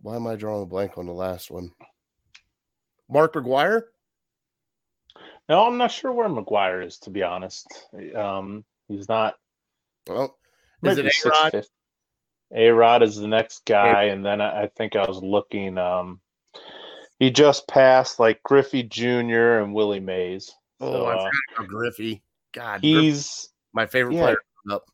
[SPEAKER 4] Why am I drawing a blank on the last one? Mark McGwire.
[SPEAKER 5] No, I'm not sure where McGwire is, to be honest. Um, he's not.
[SPEAKER 4] Well, is it A-Rod?
[SPEAKER 5] A-Rod is the next guy, and then I, I think I was looking. Um, he just passed like Griffey Jr. and Willie Mays.
[SPEAKER 4] Oh,
[SPEAKER 5] So,
[SPEAKER 4] I
[SPEAKER 5] uh,
[SPEAKER 4] forgot about Griffey. God, Griffey,
[SPEAKER 5] he's.
[SPEAKER 4] my favorite
[SPEAKER 5] yeah.
[SPEAKER 4] player. Up.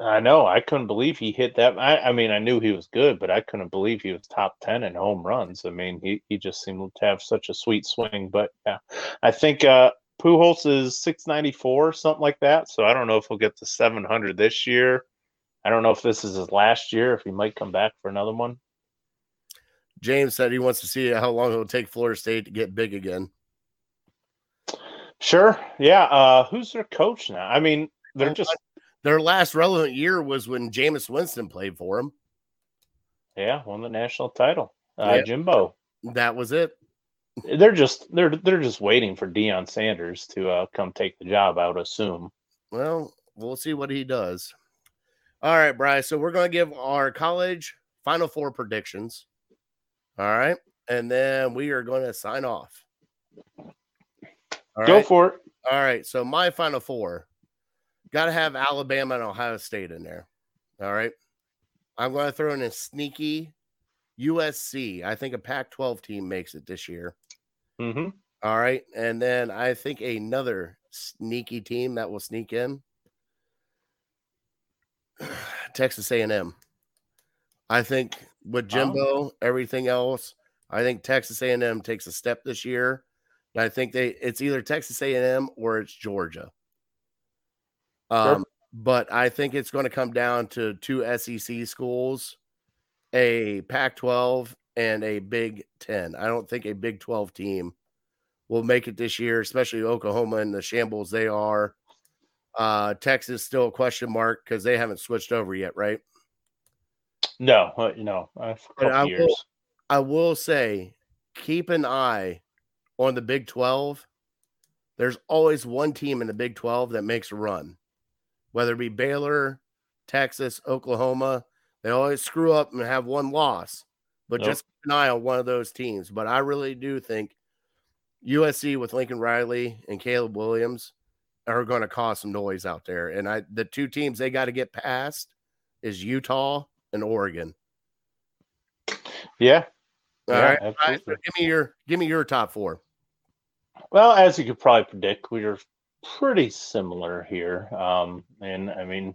[SPEAKER 5] I know. I couldn't believe he hit that. I, I mean, I knew he was good, but I couldn't believe he was top ten in home runs. I mean, he, he just seemed to have such a sweet swing. But yeah, I think uh, Pujols is six ninety four, something like that. So I don't know if he'll get to seven hundred this year. I don't know if this is his last year, if he might come back for another one.
[SPEAKER 4] James said he wants to see how long it'll take Florida State to get big again.
[SPEAKER 5] Sure. Yeah. Uh, who's their coach now? I mean, they're just
[SPEAKER 4] Their last relevant year was when Jameis Winston played for them.
[SPEAKER 5] yeah, won the national title. Uh,
[SPEAKER 4] Yeah.
[SPEAKER 5] Jimbo.
[SPEAKER 4] That was it.
[SPEAKER 5] They're just they're they're just waiting for Deion Sanders to uh, come take the job. I would assume.
[SPEAKER 4] Well, we'll see what he does. All right, Bryce. So we're going to give our college Final Four predictions. All right. And then we are going to sign off. All
[SPEAKER 5] Go
[SPEAKER 4] right?
[SPEAKER 5] for it.
[SPEAKER 4] All right. So my Final Four got to have Alabama and Ohio State in there. All right. I'm going to throw in a sneaky USC. I think a Pac 12 team makes it this year.
[SPEAKER 5] hmm
[SPEAKER 4] All right. And then I think another sneaky team that will sneak in Texas A&M. I think with Jimbo, everything else, I think Texas A&M takes a step this year. And I think they it's either Texas A&M or it's Georgia. Um, but I think it's going to come down to two SEC schools, a Pac-12 and a Big 10. I don't think a Big 12 team will make it this year, especially Oklahoma and the shambles they are. Uh, Texas still a question mark because they haven't switched over yet, right?
[SPEAKER 5] No, uh, you know, a
[SPEAKER 4] I will- I will say, keep an eye on the Big 12. There's always one team in the Big 12 that makes a run, whether it be Baylor, Texas, Oklahoma. They always screw up and have one loss, but
[SPEAKER 5] Yep.
[SPEAKER 4] just keep an eye on one of those teams. But I really do think USC with Lincoln Riley and Caleb Williams are going to cause some noise out there. And I, the two teams they got to get past is Utah and Oregon.
[SPEAKER 5] Yeah.
[SPEAKER 4] All
[SPEAKER 5] Yeah,
[SPEAKER 4] right, all right, so give me your give me your top four.
[SPEAKER 5] Well, as you could probably predict, we are pretty similar here. Um, and I mean,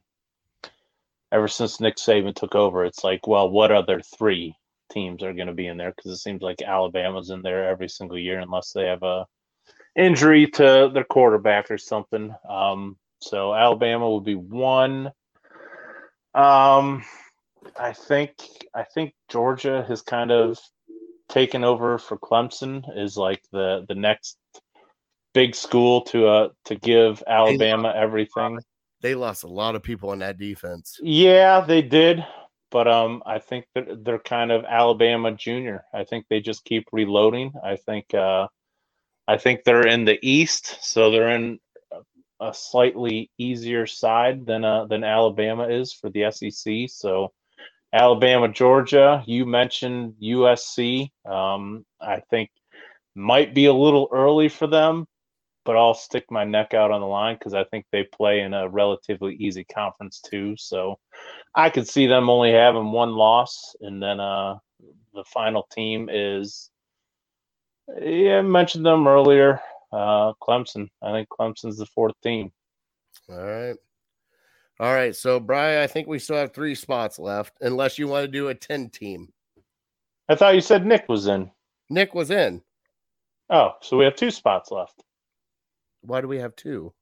[SPEAKER 5] ever since Nick Saban took over, it's like, well, what other three teams are going to be in there? Because it seems like Alabama's in there every single year, unless they have a injury to their quarterback or something. Um, so Alabama will be one. Um, I think I think Georgia has kind of taken over for Clemson is like the the next big school to uh to give Alabama everything.
[SPEAKER 4] They lost a lot of people on that defense.
[SPEAKER 5] Yeah, they did, but um I think that they're kind of Alabama junior. I think they just keep reloading. I think uh I think they're in the East, so they're in a- a slightly easier side than uh than Alabama is for the SEC. So Alabama, Georgia, you mentioned USC. Um, I think might be a little early for them, but I'll stick my neck out on the line because I think they play in a relatively easy conference too. So I could see them only having one loss, and then uh, the final team is yeah, I mentioned them earlier. Uh, Clemson. I think Clemson's the fourth team.
[SPEAKER 4] All right. All right. So, Brian, I think we still have three spots left, unless you want to do a 10 team.
[SPEAKER 5] I thought you said Nick was in.
[SPEAKER 4] Nick was in.
[SPEAKER 5] Oh, so we have two spots left.
[SPEAKER 4] Why do we have two?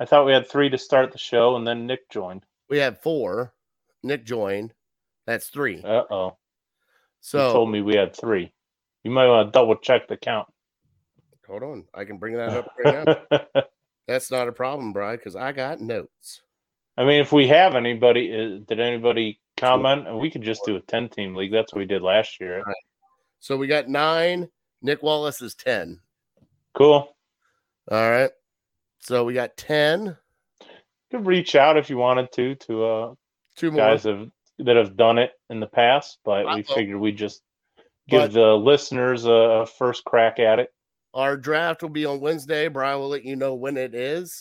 [SPEAKER 5] I thought we had three to start the show, and then Nick joined.
[SPEAKER 4] We had four. Nick joined. That's three.
[SPEAKER 5] Uh oh. You
[SPEAKER 4] So,
[SPEAKER 5] told me we had three. You might want to double check the count.
[SPEAKER 4] hold on. I can bring that up right now. That's not a problem, Brian, because I got notes.
[SPEAKER 5] I mean, if we have anybody, uh, did anybody comment? And we could just do a ten-team league. That's what we did last year.
[SPEAKER 4] Right. So, we got nine. Nick Wallace is 10.
[SPEAKER 5] Cool.
[SPEAKER 4] All right. So, we got 10.
[SPEAKER 5] You could reach out if you wanted to to uh,
[SPEAKER 4] Two more.
[SPEAKER 5] guys have, that have done it in the past, but
[SPEAKER 4] I
[SPEAKER 5] we figured we'd just give
[SPEAKER 4] But-
[SPEAKER 5] the listeners a first crack at it.
[SPEAKER 4] Our draft will be on Wednesday. Brian will let you know when it is.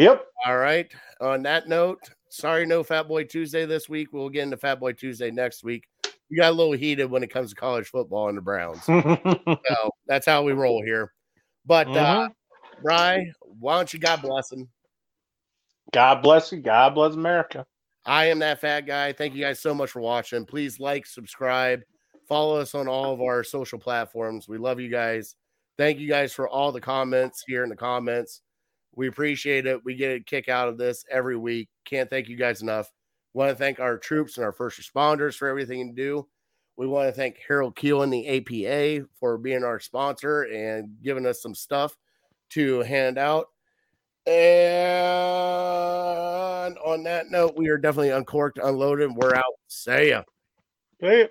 [SPEAKER 5] Yep.
[SPEAKER 4] All right. On that note, sorry, no Fat Boy Tuesday this week. We'll get into Fat Boy Tuesday next week. We got a little heated when it comes to college football and the Browns. So that's how we roll here. But uh,
[SPEAKER 5] Mhm.
[SPEAKER 4] Bry, why don't you God bless him?
[SPEAKER 5] God bless you. God bless America.
[SPEAKER 4] I am that fat guy. Thank you guys so much for watching. Please like, subscribe, follow us on all of our social platforms. We love you guys. Thank you guys for all the comments here in the comments. We appreciate it. We get a kick out of this every week. Can't thank you guys enough. Want to thank our troops and our first responders for everything you do. We want to thank Harold Keel and the APA for being our sponsor and giving us some stuff to hand out. And on that note, we are definitely uncorked, unloaded. We're out. See ya.
[SPEAKER 5] Hey.